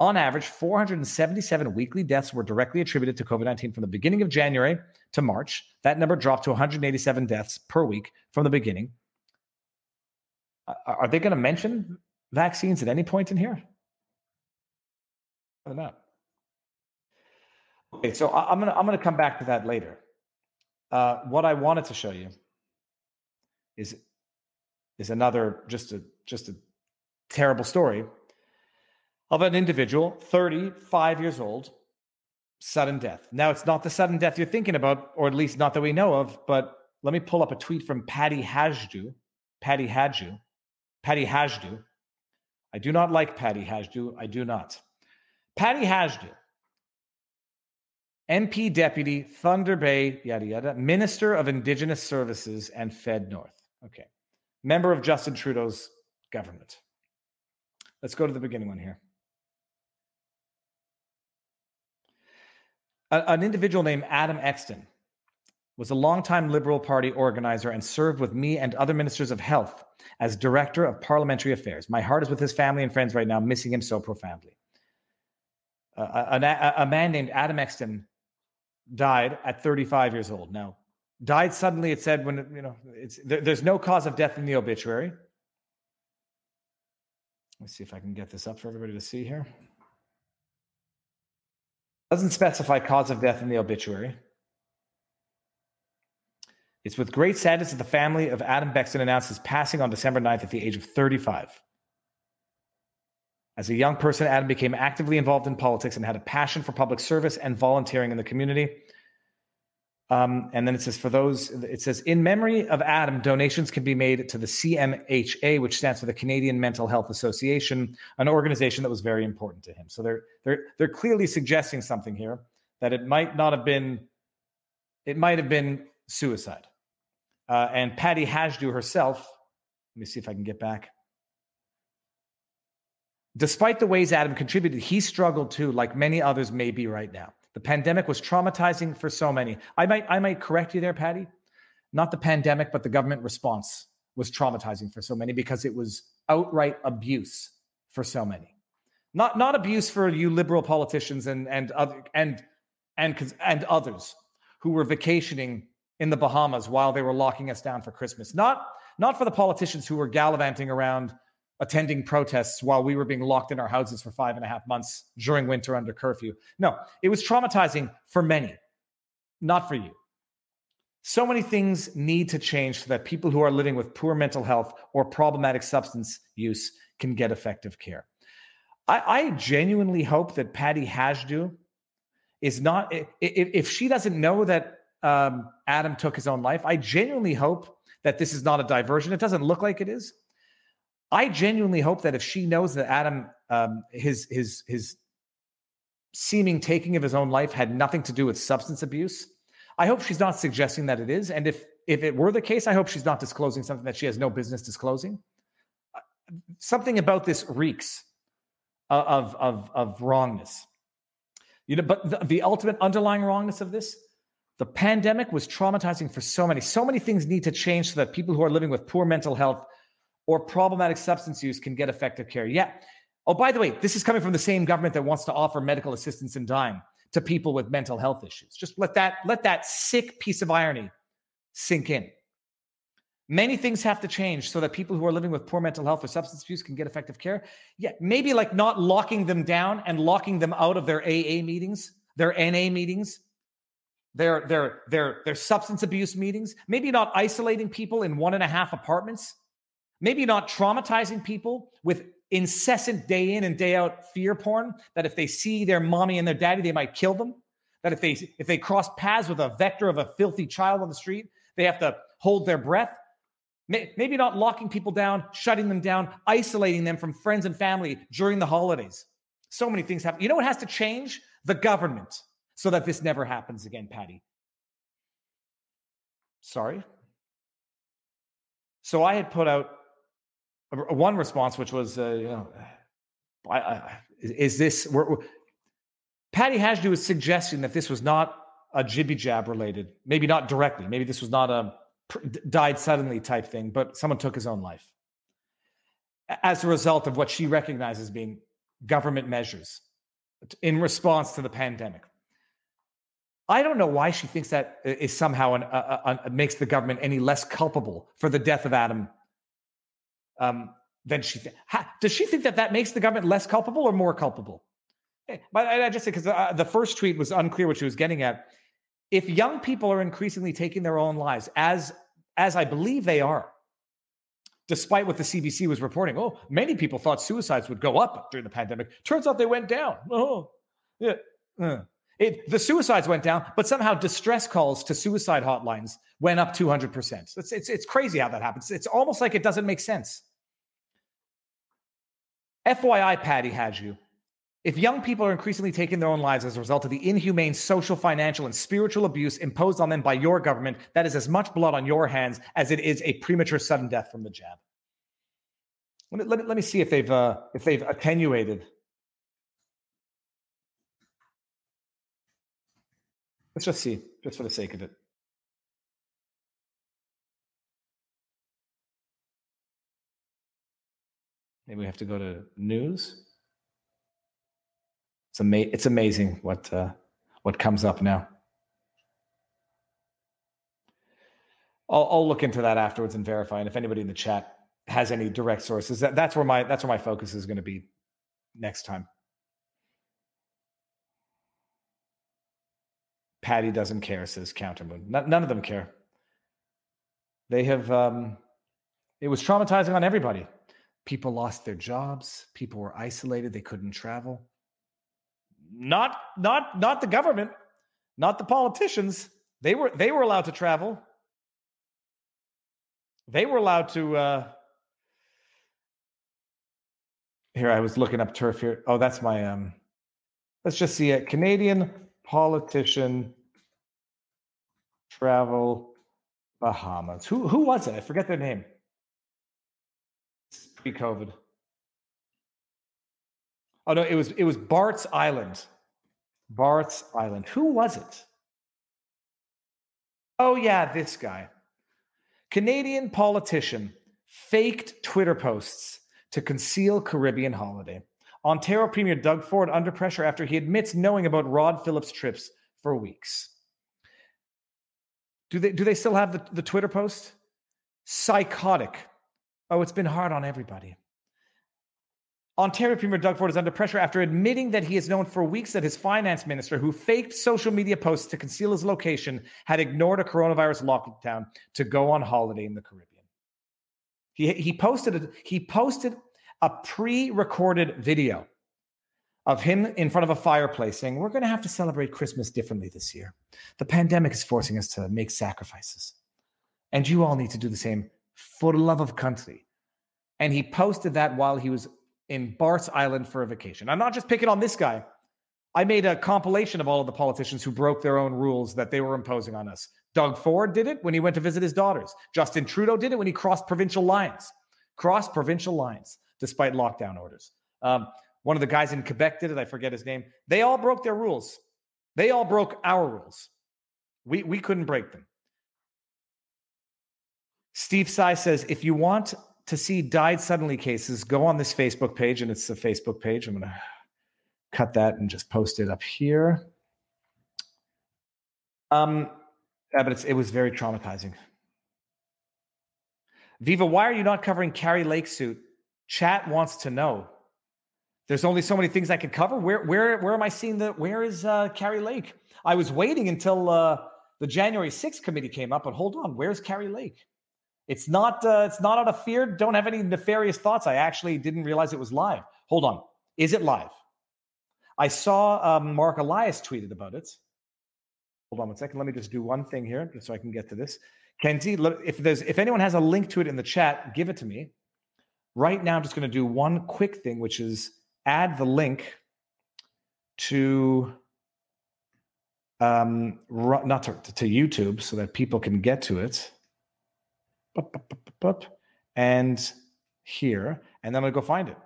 on average, 477 weekly deaths were directly attributed to COVID 19 from the beginning of January to March. That number dropped to 187 deaths per week from the beginning. Are they going to mention vaccines at any point in here? Or not? Okay, so I'm gonna I'm gonna come back to that later. Uh, what I wanted to show you is is another just a just a terrible story of an individual, 35 years old, sudden death. Now, it's not the sudden death you're thinking about, or at least not that we know of, but let me pull up a tweet from Patty Hajdu. Patty Hajdu. Patty Hajdu. I do not like Patty Hajdu. I do not. Patty Hajdu, MP deputy, Thunder Bay, yada, yada, Minister of Indigenous Services and FedNor. Okay. Member of Justin Trudeau's government. Let's go to the beginning one here. an individual named Adam Exton was a longtime Liberal Party organizer and served with me and other ministers of health as director of parliamentary affairs. My heart is with his family and friends right now, missing him so profoundly. Uh, a, a, man named Adam Exton died at 35 years old. Now, died suddenly, it said when, you know, it's, there, there's no cause of death in the obituary. Let's see if I can get this up for everybody to see here. Doesn't specify cause of death in the obituary. It's with great sadness that the family of Adam Exton announced his passing on December 9th at the age of 35. As a young person, Adam became actively involved in politics and had a passion for public service and volunteering in the community. Um, and then it says, for those, it says, in memory of Adam, donations can be made to the CMHA, which stands for the Canadian Mental Health Association, an organization that was very important to him. So they're they're they're clearly suggesting something here that it might not have been, it might have been suicide. Uh, and Patty Hajdu herself, let me see if I can get back. Despite the ways Adam contributed, he struggled too, like many others may be right now. The pandemic was traumatizing for so many. I might I might correct you there, Patty. Not the pandemic, but the government response was traumatizing for so many because it was outright abuse for so many. Not not abuse for you liberal politicians and and other and and and others who were vacationing in the Bahamas while they were locking us down for Christmas. Not not for the politicians who were gallivanting around attending protests while we were being locked in our houses for five and a half months during winter under curfew. No, it was traumatizing for many, not for you. So many things need to change so that people who are living with poor mental health or problematic substance use can get effective care. I, I genuinely hope that Patty Hajdu is not, if, if she doesn't know that um, Adam took his own life, I genuinely hope that this is not a diversion. It doesn't look like it is. I genuinely hope that if she knows that Adam, um, his his his seeming taking of his own life had nothing to do with substance abuse, I hope she's not suggesting that it is. And if if it were the case, I hope she's not disclosing something that she has no business disclosing. Uh, something about this reeks of of of wrongness. You know, but the, the ultimate underlying wrongness of this, the pandemic was traumatizing for so many. So many things need to change so that people who are living with poor mental health or problematic substance use can get effective care. Yeah. Oh, by the way, this is coming from the same government that wants to offer medical assistance in dying to people with mental health issues. Just let that let that sick piece of irony sink in. Many things have to change so that people who are living with poor mental health or substance abuse can get effective care. Yeah, maybe like not locking them down and locking them out of their AA meetings, their NA meetings, their their their their substance abuse meetings. Maybe not isolating people in one and a half apartments. Maybe not traumatizing people with incessant day in and day out fear porn that if they see their mommy and their daddy, they might kill them. That if they if they cross paths with a vector of a filthy child on the street, they have to hold their breath. Maybe not locking people down, shutting them down, isolating them from friends and family during the holidays. So many things happen. You know what has to change? The government so that this never happens again, Patty. Sorry. So I had put out one response, which was, uh, you know, I, I, is this, we're, we're, Patty Hajdu is suggesting that this was not a jibby jab related, maybe not directly, maybe this was not a died suddenly type thing, but someone took his own life as a result of what she recognizes being government measures in response to the pandemic. I don't know why she thinks that is somehow an, makes the government any less culpable for the death of Adam um, than she. Th- does she think that that makes the government less culpable or more culpable? Eh, but I, I just say because uh, the first tweet was unclear what she was getting at. If young people are increasingly taking their own lives, as as I believe they are, despite what the CBC was reporting. Oh, many people thought suicides would go up during the pandemic. Turns out they went down. Oh, yeah. Uh. It, the suicides went down, but somehow distress calls to suicide hotlines went up 200%. It's, it's, it's crazy how that happens. It's almost like it doesn't make sense. FYI, Patty Hajdu. If young people are increasingly taking their own lives as a result of the inhumane social, financial, and spiritual abuse imposed on them by your government, that is as much blood on your hands as it is a premature sudden death from the jab. Let me, let me, let me see if they've, uh, if they've attenuated. Let's just see, just for the sake of it. Maybe we have to go to news. It's ama- It's amazing what uh, what comes up now. I'll, I'll look into that afterwards and verify. And if anybody in the chat has any direct sources, that, that's where my that's where my focus is going to be next time. Patty doesn't care, says Countermoon. none of them care. They have. Um, it was traumatizing on everybody. People lost their jobs. People were isolated. They couldn't travel not not not the government, not the politicians. They were they were allowed to travel. They were allowed to. Uh, here, I was looking up turf here. Oh, that's my. Um, let's just see it. Canadian politician travel Bahamas. Who who was it? I forget their name. Pre-COVID. Oh no, it was it was Bart's Island. Bart's Island. Who was it? Oh yeah, this guy. Canadian politician faked Twitter posts to conceal Caribbean holiday. Ontario Premier Doug Ford under pressure after he admits knowing about Rod Phillips' trips for weeks. Do they do they still have the, the Twitter post? Psychotic. Oh, it's been hard on everybody. Ontario Premier Doug Ford is under pressure after admitting that he has known for weeks that his finance minister, who faked social media posts to conceal his location, had ignored a coronavirus lockdown to go on holiday in the Caribbean. He, he posted a, he posted a pre-recorded video of him in front of a fireplace saying, "We're going to have to celebrate Christmas differently this year. The pandemic is forcing us to make sacrifices, and you all need to do the same for the love of country." And he posted that while he was in Bart's Island for a vacation. I'm not just picking on this guy. I made a compilation of all of the politicians who broke their own rules that they were imposing on us. Doug Ford did it when he went to visit his daughters. Justin Trudeau did it when he crossed provincial lines, crossed provincial lines despite lockdown orders. Um, One of the guys in Quebec did it. I forget his name. They all broke their rules. They all broke our rules. We we couldn't break them. Steve Sy says, if you want to see died suddenly cases, go on this Facebook page, and it's a Facebook page. I'm gonna cut that and just post it up here. Um, yeah, but it was very traumatizing. Viva, why are you not covering Kari Lake suit? Chat wants to know. There's only so many things I could cover. Where where where am I seeing the where is uh Kari Lake? I was waiting until uh the January 6th committee came up, but hold on, where's Kari Lake? It's not uh, it's not out of fear. Don't have any nefarious thoughts. I actually didn't realize it was live. Hold on. Is it live? I saw um, Marc Elias tweeted about it. Hold on one second. Let me just do one thing here, just so I can get to this. Kenzie, if there's if anyone has a link to it in the chat, give it to me. Right now, I'm just going to do one quick thing, which is add the link to um not to, to YouTube so that people can get to it. And here, and then gonna go find it.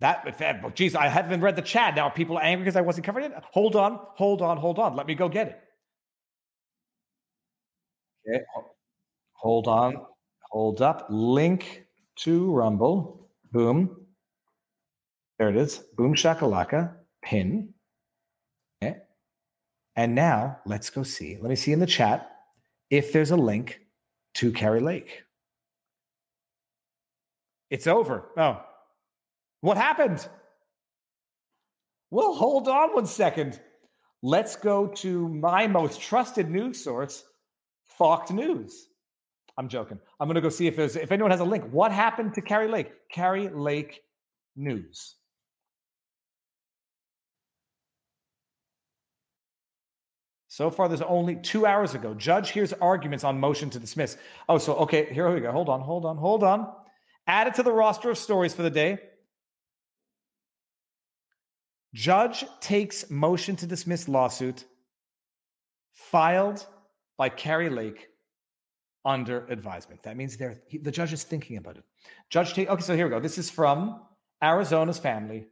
That, if that, geez, I haven't read the chat. Now people are angry because I wasn't covering it. Hold on, hold on, hold on. Let me go get it. Okay, hold on, hold up. Link to Rumble. Boom. There it is. Boom shakalaka. Pin. Okay. And now let's go see. Let me see in the chat if there's a link to Kari Lake. It's over. Oh, what happened? Well, hold on one second. Let's go to my most trusted news source, Fox News. I'm joking. I'm to go see if there's if anyone has a link. What happened to Kari Lake? Kari Lake News. So far, there's only two hours ago. Judge hears arguments on motion to dismiss. Oh, so okay, here we go. Hold on, hold on, hold on. Add it to the roster of stories for the day. Judge takes motion to dismiss lawsuit filed by Kari Lake under advisement. That means they're, he, the judge is thinking about it. Judge take okay. So here we go. This is from Arizona's family.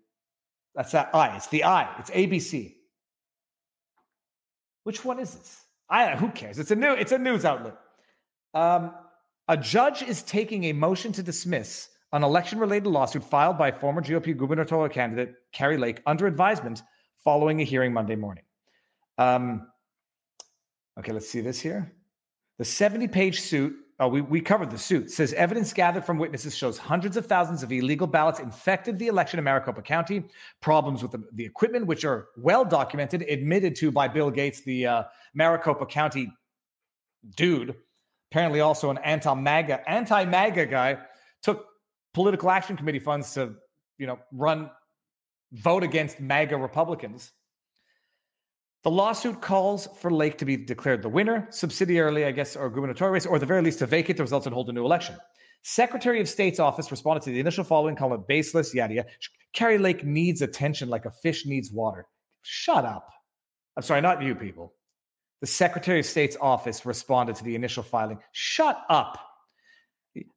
That's that I. It's the I. It's ABC. Which one is this? I who cares? It's a new it's a news outlet. Um, a judge is taking a motion to dismiss an election-related lawsuit filed by former GOP gubernatorial candidate Kari Lake under advisement following a hearing Monday morning. Um, okay, let's see this here. The 70-page suit Oh, we, we covered the suit. says evidence gathered from witnesses shows hundreds of thousands of illegal ballots infected the election in Maricopa County. Problems with the, the equipment, which are well documented, admitted to by Bill Gates, the uh, Maricopa County dude, apparently also an anti-MAGA anti-MAGA guy, took political action committee funds to you know run vote against MAGA Republicans. The lawsuit calls for Lake to be declared the winner, subsidiarily, I guess, or gubernatorial race, or the very least to vacate the results and hold a new election. Secretary of State's office responded to the initial following, it baseless, yada yada. Kari Lake needs attention like a fish needs water. Shut up. I'm sorry, not you people. The Secretary of State's office responded to the initial filing. Shut up.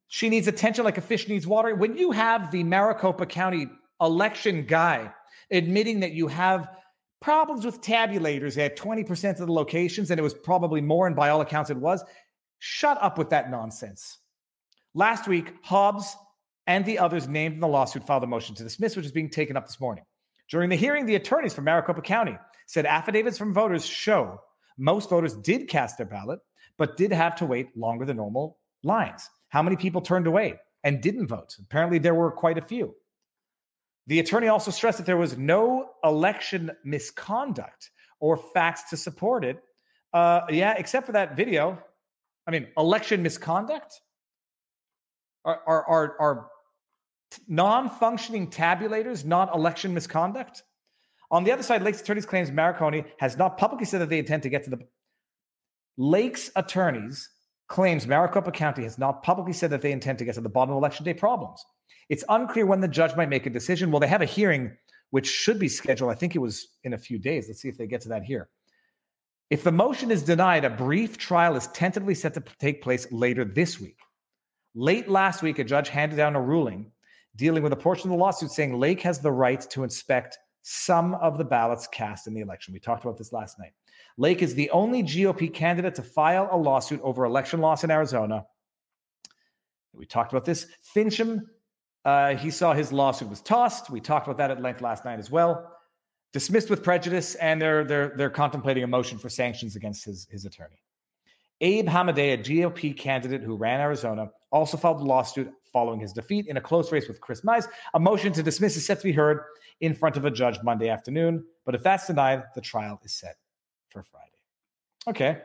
She needs attention like a fish needs water. When you have the Maricopa County election guy admitting that you have problems with tabulators at 20% of the locations, and it was probably more, and by all accounts it was. Shut up with that nonsense. Last week, Hobbs and the others named in the lawsuit filed a motion to dismiss, which is being taken up this morning. During the hearing, the attorneys from Maricopa County said affidavits from voters show most voters did cast their ballot, but did have to wait longer than normal lines. How many people turned away and didn't vote? Apparently, there were quite a few. The attorney also stressed that there was no election misconduct or facts to support it. Uh, yeah, except for that video. I mean, election misconduct? Are, are, are, are non functioning tabulators not election misconduct? On the other side, Lake's attorneys claims Marconi has not publicly said that they intend to get to the. Lake's attorneys claims Maricopa County has not publicly said that they intend to get to the bottom of election day problems. It's unclear when the judge might make a decision. Well, they have a hearing which should be scheduled. I think it was in a few days. Let's see if they get to that here. If the motion is denied, a brief trial is tentatively set to take place later this week. Late last week, a judge handed down a ruling dealing with a portion of the lawsuit saying Lake has the right to inspect some of the ballots cast in the election. We talked about this last night. Lake is the only GOP candidate to file a lawsuit over election loss in Arizona. We talked about this. Finchem, uh, he saw his lawsuit was tossed. We talked about that at length last night as well. Dismissed with prejudice, and they're they're they're contemplating a motion for sanctions against his his attorney. Abe Hamadeh, a GOP candidate who ran Arizona, also filed a lawsuit following his defeat in a close race with Kris Mayes. A motion to dismiss is set to be heard in front of a judge Monday afternoon. But if that's denied, the trial is set for Friday. Okay.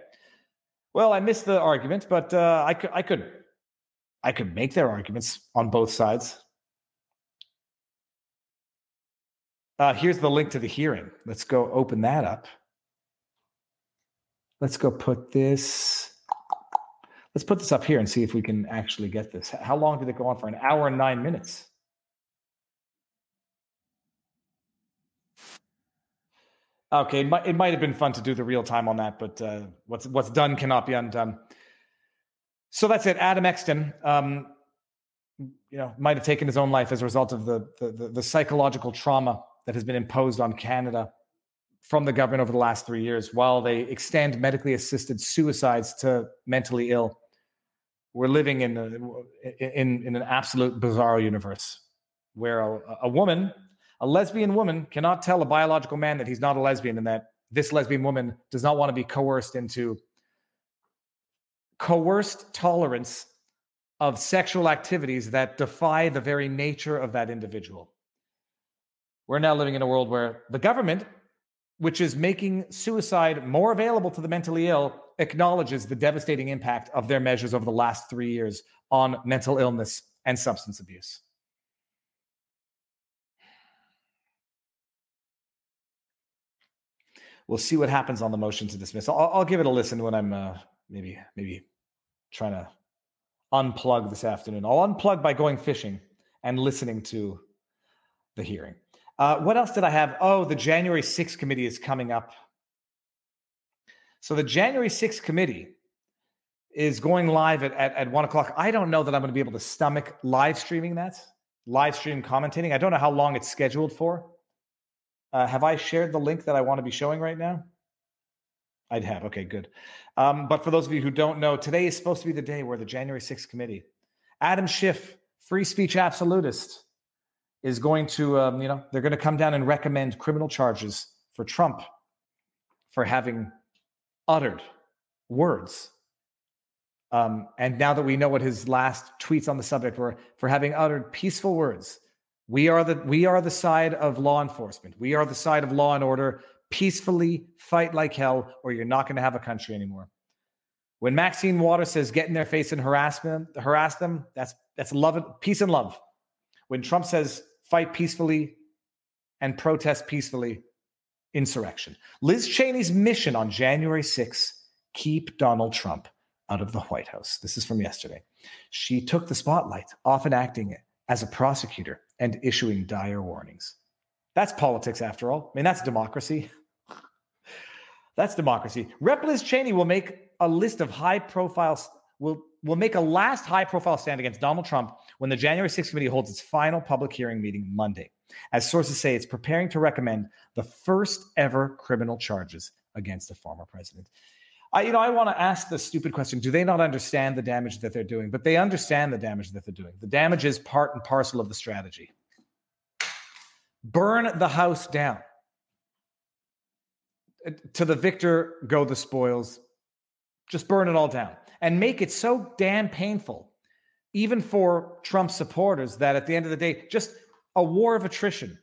Well, I missed the argument, but uh, I could, I could, I could make their arguments on both sides. Uh, here's the link to the hearing. Let's go open that up. Let's go put this. Let's put this up here and see if we can actually get this. How long did it go on for? An hour and nine minutes. Okay, it might, it might have been fun to do the real time on that, but uh, what's what's done cannot be undone. So that's it. Adam Exton, um, you know, might have taken his own life as a result of the, the the psychological trauma that has been imposed on Canada from the government over the last three years. While they extend medically assisted suicides to mentally ill, we're living in a, in in an absolute bizarre universe where a, a woman a lesbian woman cannot tell a biological man that he's not a lesbian and that this lesbian woman does not want to be coerced into coerced tolerance of sexual activities that defy the very nature of that individual. We're now living in a world where the government, which is making suicide more available to the mentally ill, acknowledges the devastating impact of their measures over the last three years on mental illness and substance abuse. we'll see what happens on the motion to dismiss. I'll, I'll give it a listen when I'm uh, maybe maybe trying to unplug this afternoon. I'll unplug by going fishing and listening to the hearing. Uh, what else did I have? Oh, the January 6th committee is coming up. So the January 6th committee is going live at, at, at one o'clock. I don't know that I'm going to be able to stomach live streaming that, live stream commentating. I don't know how long it's scheduled for. Uh, have I shared the link that I want to be showing right now? I'd have. Okay, good. Um, but for those of you who don't know, today is supposed to be the day where the January 6th committee, Adam Schiff, free speech absolutist, is going to, um, you know, they're going to come down and recommend criminal charges for Trump for having uttered words. Um, and now that we know what his last tweets on the subject were, for having uttered peaceful words we are the we are the side of law enforcement. We are the side of law and order. Peacefully fight like hell, or you're not going to have a country anymore. When Maxine Waters says get in their face and harass them, harass them, that's that's love, peace and love. When Trump says fight peacefully and protest peacefully, insurrection. Liz Cheney's mission on January 6th, keep Donald Trump out of the White House. This is from yesterday. She took the spotlight, often acting as a prosecutor and issuing dire warnings. That's politics, after all. I mean, that's democracy. that's democracy. Rep Liz Cheney will make a list of high profiles, will, will make a last high profile stand against Donald Trump when the January 6th committee holds its final public hearing meeting Monday. As sources say, it's preparing to recommend the first ever criminal charges against a former president. I, you know, I want to ask the stupid question: Do they not understand the damage that they're doing? But they understand the damage that they're doing. The damage is part and parcel of the strategy. Burn the house down. To the victor go the spoils. Just burn it all down and make it so damn painful, even for Trump supporters, that at the end of the day, just a war of attrition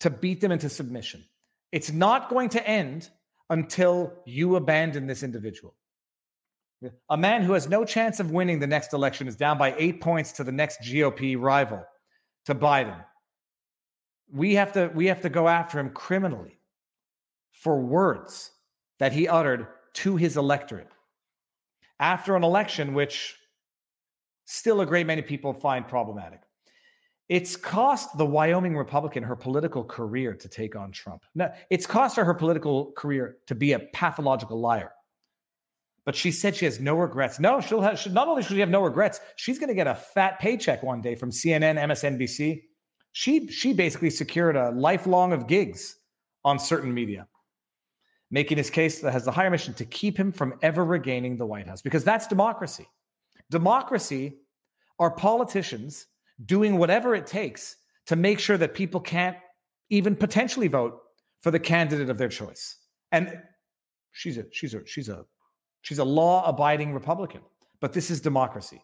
to beat them into submission. It's not going to end until you abandon this individual. A man who has no chance of winning the next election is down by eight points to the next GOP rival, to Biden. We have to we have to go after him criminally for words that he uttered to his electorate after an election which still a great many people find problematic. It's cost the Wyoming Republican her political career to take on Trump. No, it's cost her her political career to be a pathological liar. but she said she has no regrets. No, she'll have, she, not only should she have no regrets, she's going to get a fat paycheck one day from CNN, MSNBC. She she basically secured a lifelong of gigs on certain media, making his case that has the higher mission to keep him from ever regaining the White House because that's democracy. Democracy are politicians doing whatever it takes to make sure that people can't even potentially vote for the candidate of their choice. And she's a she's a she's a she's a law-abiding Republican. But this is democracy.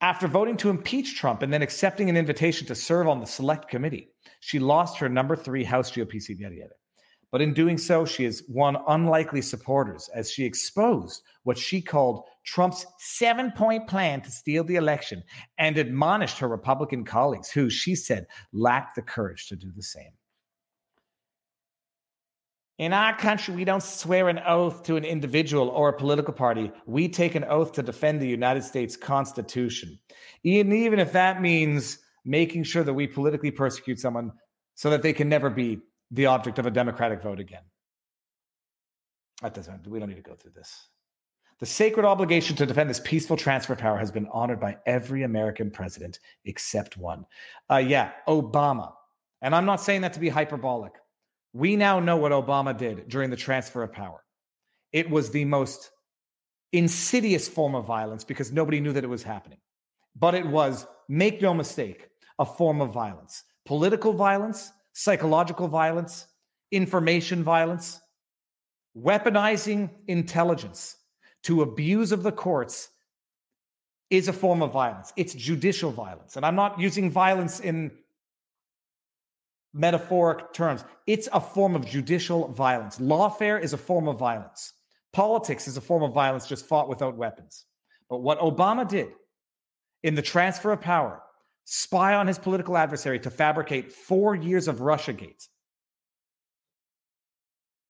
After voting to impeach Trump and then accepting an invitation to serve on the select committee, she lost her number three House GOP seat yada again. But in doing so, she has won unlikely supporters as she exposed what she called Trump's seven point plan to steal the election and admonished her Republican colleagues, who she said lacked the courage to do the same. In our country, we don't swear an oath to an individual or a political party. We take an oath to defend the United States Constitution. And even if that means making sure that we politically persecute someone so that they can never be the object of a Democratic vote again. That doesn't, we don't need to go through this. The sacred obligation to defend this peaceful transfer of power has been honored by every American president except one. Uh, yeah, Obama. And I'm not saying that to be hyperbolic. We now know what Obama did during the transfer of power. It was the most insidious form of violence because nobody knew that it was happening. But it was, make no mistake, a form of violence political violence, psychological violence, information violence, weaponizing intelligence to abuse of the courts is a form of violence. It's judicial violence. And I'm not using violence in metaphoric terms. It's a form of judicial violence. Lawfare is a form of violence. Politics is a form of violence just fought without weapons. But what Obama did in the transfer of power, spy on his political adversary to fabricate four years of Russiagate,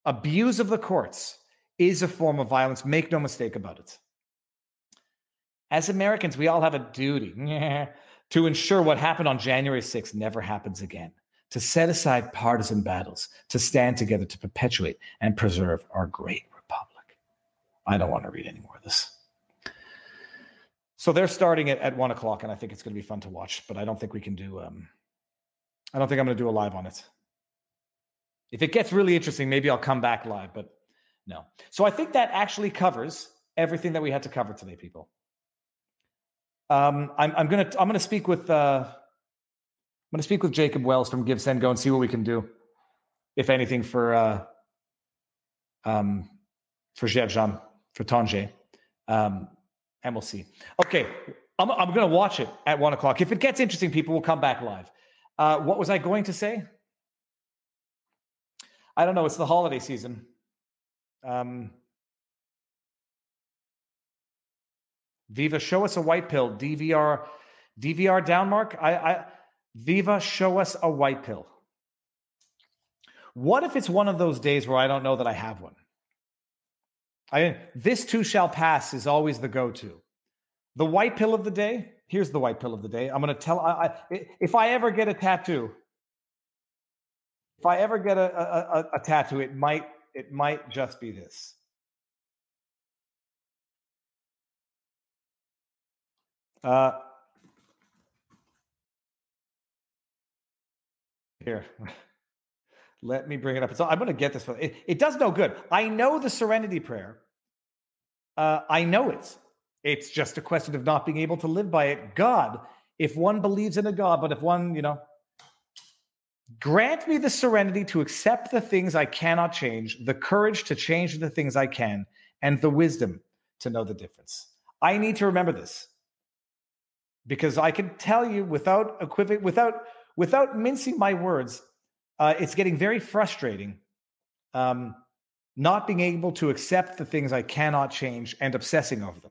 abuse of the courts is a form of violence. Make no mistake about it. As Americans, we all have a duty to ensure what happened on January 6th never happens again to set aside partisan battles, to stand together to perpetuate and preserve our great republic. I don't want to read any more of this. So they're starting it at one o'clock, and I think it's going to be fun to watch. But I don't think we can do. Um, I don't think I'm going to do a live on it. If it gets really interesting, maybe I'll come back live. But no. So I think that actually covers everything that we had to cover today, people. Um, I'm, I'm gonna I'm gonna speak with uh, I'm to speak with Jacob Wells from GiveSendGo and see what we can do, if anything, for uh, um, for Gjevjon, for Tonje. Um, and we'll see. Okay, I'm, I'm going to watch it at one o'clock. If it gets interesting, people will come back live. Uh, what was I going to say? I don't know. It's the holiday season. Um, Viva, show us a white pill. DVR, DVR downmark. I, I Viva, show us a white pill. What if it's one of those days where I don't know that I have one? I this too shall pass is always the go-to. The white pill of the day. Here's the white pill of the day. I'm going to tell. I, I, if I ever get a tattoo, if I ever get a, a, a, tattoo, it might it might just be this. Uh, Here, let me bring it up. So I'm going to get this. It, it does no good. I know the Serenity Prayer. Uh, I know it. It's just a question of not being able to live by it. God, if one believes in a God, but if one, you know, grant me the serenity to accept the things I cannot change, the courage to change the things I can, and the wisdom to know the difference. I need to remember this because I can tell you without equivoc, without without mincing my words, uh, it's getting very frustrating um, not being able to accept the things I cannot change and obsessing over them.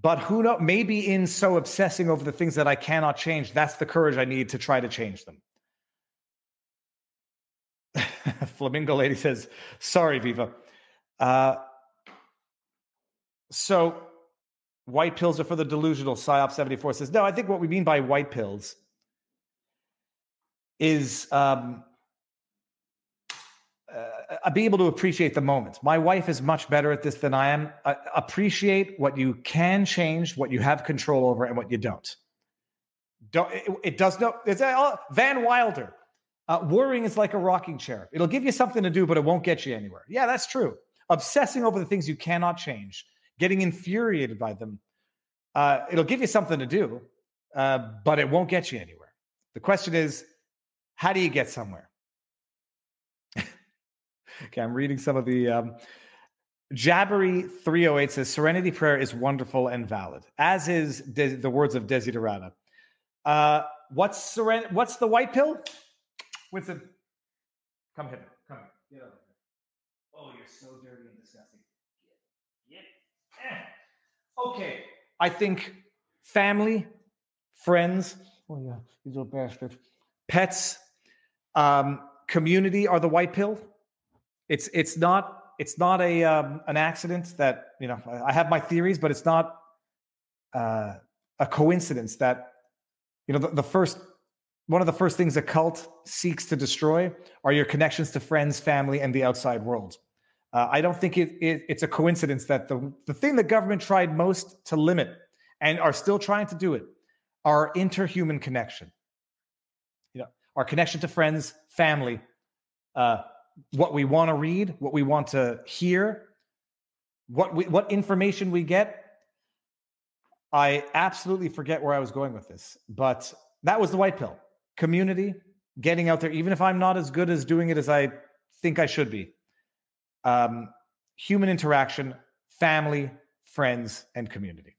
But who knows? Maybe in so obsessing over the things that I cannot change, that's the courage I need to try to change them. Flamingo Lady says, sorry, Viva. Uh, so white pills are for the delusional. Psyop74 says, no, I think what we mean by white pills is um, uh, be able to appreciate the moments. My wife is much better at this than I am. Uh, appreciate what you can change, what you have control over, and what you don't. Don't it, it does no. It's uh, Van Wilder. Uh, worrying is like a rocking chair. It'll give you something to do, but it won't get you anywhere. Yeah, that's true. Obsessing over the things you cannot change, getting infuriated by them, uh, it'll give you something to do, uh, but it won't get you anywhere. The question is, how do you get somewhere? okay, I'm reading some of the. Um, Jabbery 308 says Serenity Prayer is wonderful and valid, as is De- the words of Desiderata. Uh, what's seren- What's the white pill? Winston, come here. Come here. Get over here. Oh, you're so dirty and disgusting. Get, get. Eh. Okay, I think family, friends. Oh yeah, you little bastard. Pets, um, community are the white pill. It's it's not it's not a um, an accident that you know I have my theories, but it's not uh, a coincidence that you know the, the first one of the first things a cult seeks to destroy are your connections to friends, family, and the outside world. Uh, I don't think it, it, it's a coincidence that the, the thing the government tried most to limit and are still trying to do it our interhuman connection. Our connection to friends, family, uh, what we want to read, what we want to hear, what we, what information we get. I absolutely forget where I was going with this, but that was the white pill. Community, getting out there, even if I'm not as good as doing it as I think I should be. Um, human interaction, family, friends, and community.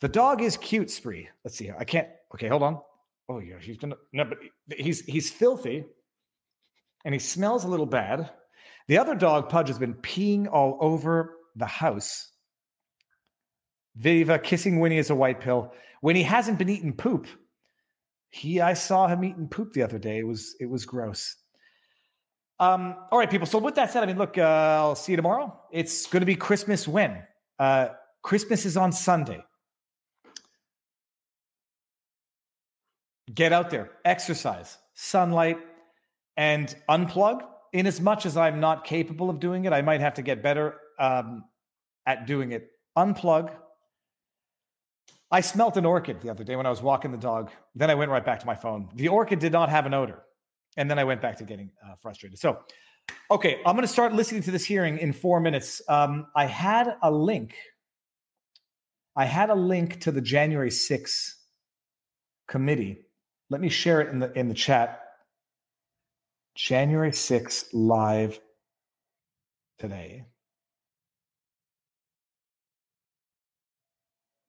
The dog is cute, Spree. Let's see. I can't. Okay, hold on. Oh yeah, he's gonna. No, but he's he's filthy and he smells a little bad. The other dog, Pudge, has been peeing all over the house. Viva kissing Winnie as a white pill. When he hasn't been eating poop, he I saw him eating poop the other day. It was it was gross. Um, all right, people. So with that said, I mean, look, uh, I'll see you tomorrow. It's going to be Christmas when? Uh, Christmas is on Sunday. Get out there, exercise, sunlight, and unplug. In as much as I'm not capable of doing it, I might have to get better um, at doing it. Unplug. I smelt an orchid the other day when I was walking the dog. Then I went right back to my phone. The orchid did not have an odor. And then I went back to getting uh, frustrated. So, okay, I'm going to start listening to this hearing in four minutes. Um, I had a link. I had a link to the January 6th committee. Let me share it in the in the chat. January 6th live today.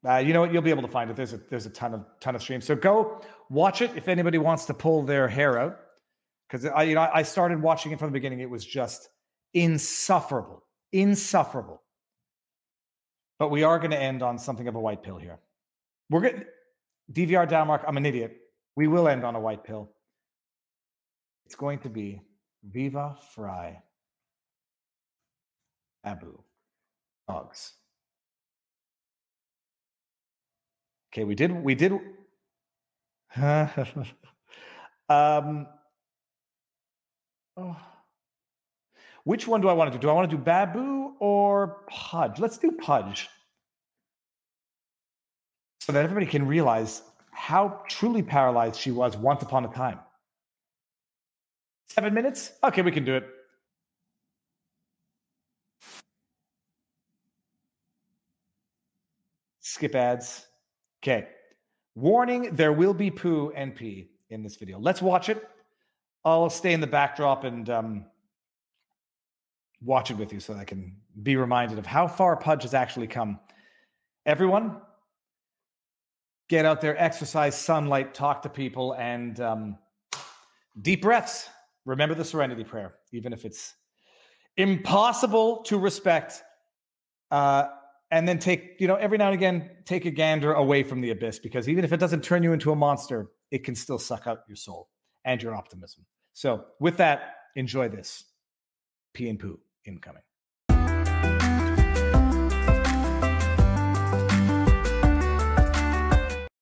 Uh, you know what? You'll be able to find it. There's a there's a ton of ton of streams. So go watch it if anybody wants to pull their hair out. Because I you know I started watching it from the beginning. It was just insufferable, insufferable. But we are going to end on something of a white pill here. We're going DVR Downmark. I'm an idiot. We will end on a white pill. It's going to be Viva Frei Abu Dogs. Okay, we did we did um oh. Which one do I want to do? Do I want to do Babu or Pudge? Let's do Pudge. So that everybody can realize how truly paralyzed she was once upon a time. Seven minutes? Okay, we can do it. Skip ads. Okay. Warning there will be poo and pee in this video. Let's watch it. I'll stay in the backdrop and um, watch it with you so that I can be reminded of how far Pudge has actually come. Everyone, get out there, exercise, sunlight, talk to people, and um, deep breaths remember the serenity prayer, even if it's impossible to respect. Uh, and then take, you know, every now and again, take a gander away from the abyss because even if it doesn't turn you into a monster, it can still suck out your soul and your optimism. So, with that, enjoy this. Pee and poo incoming.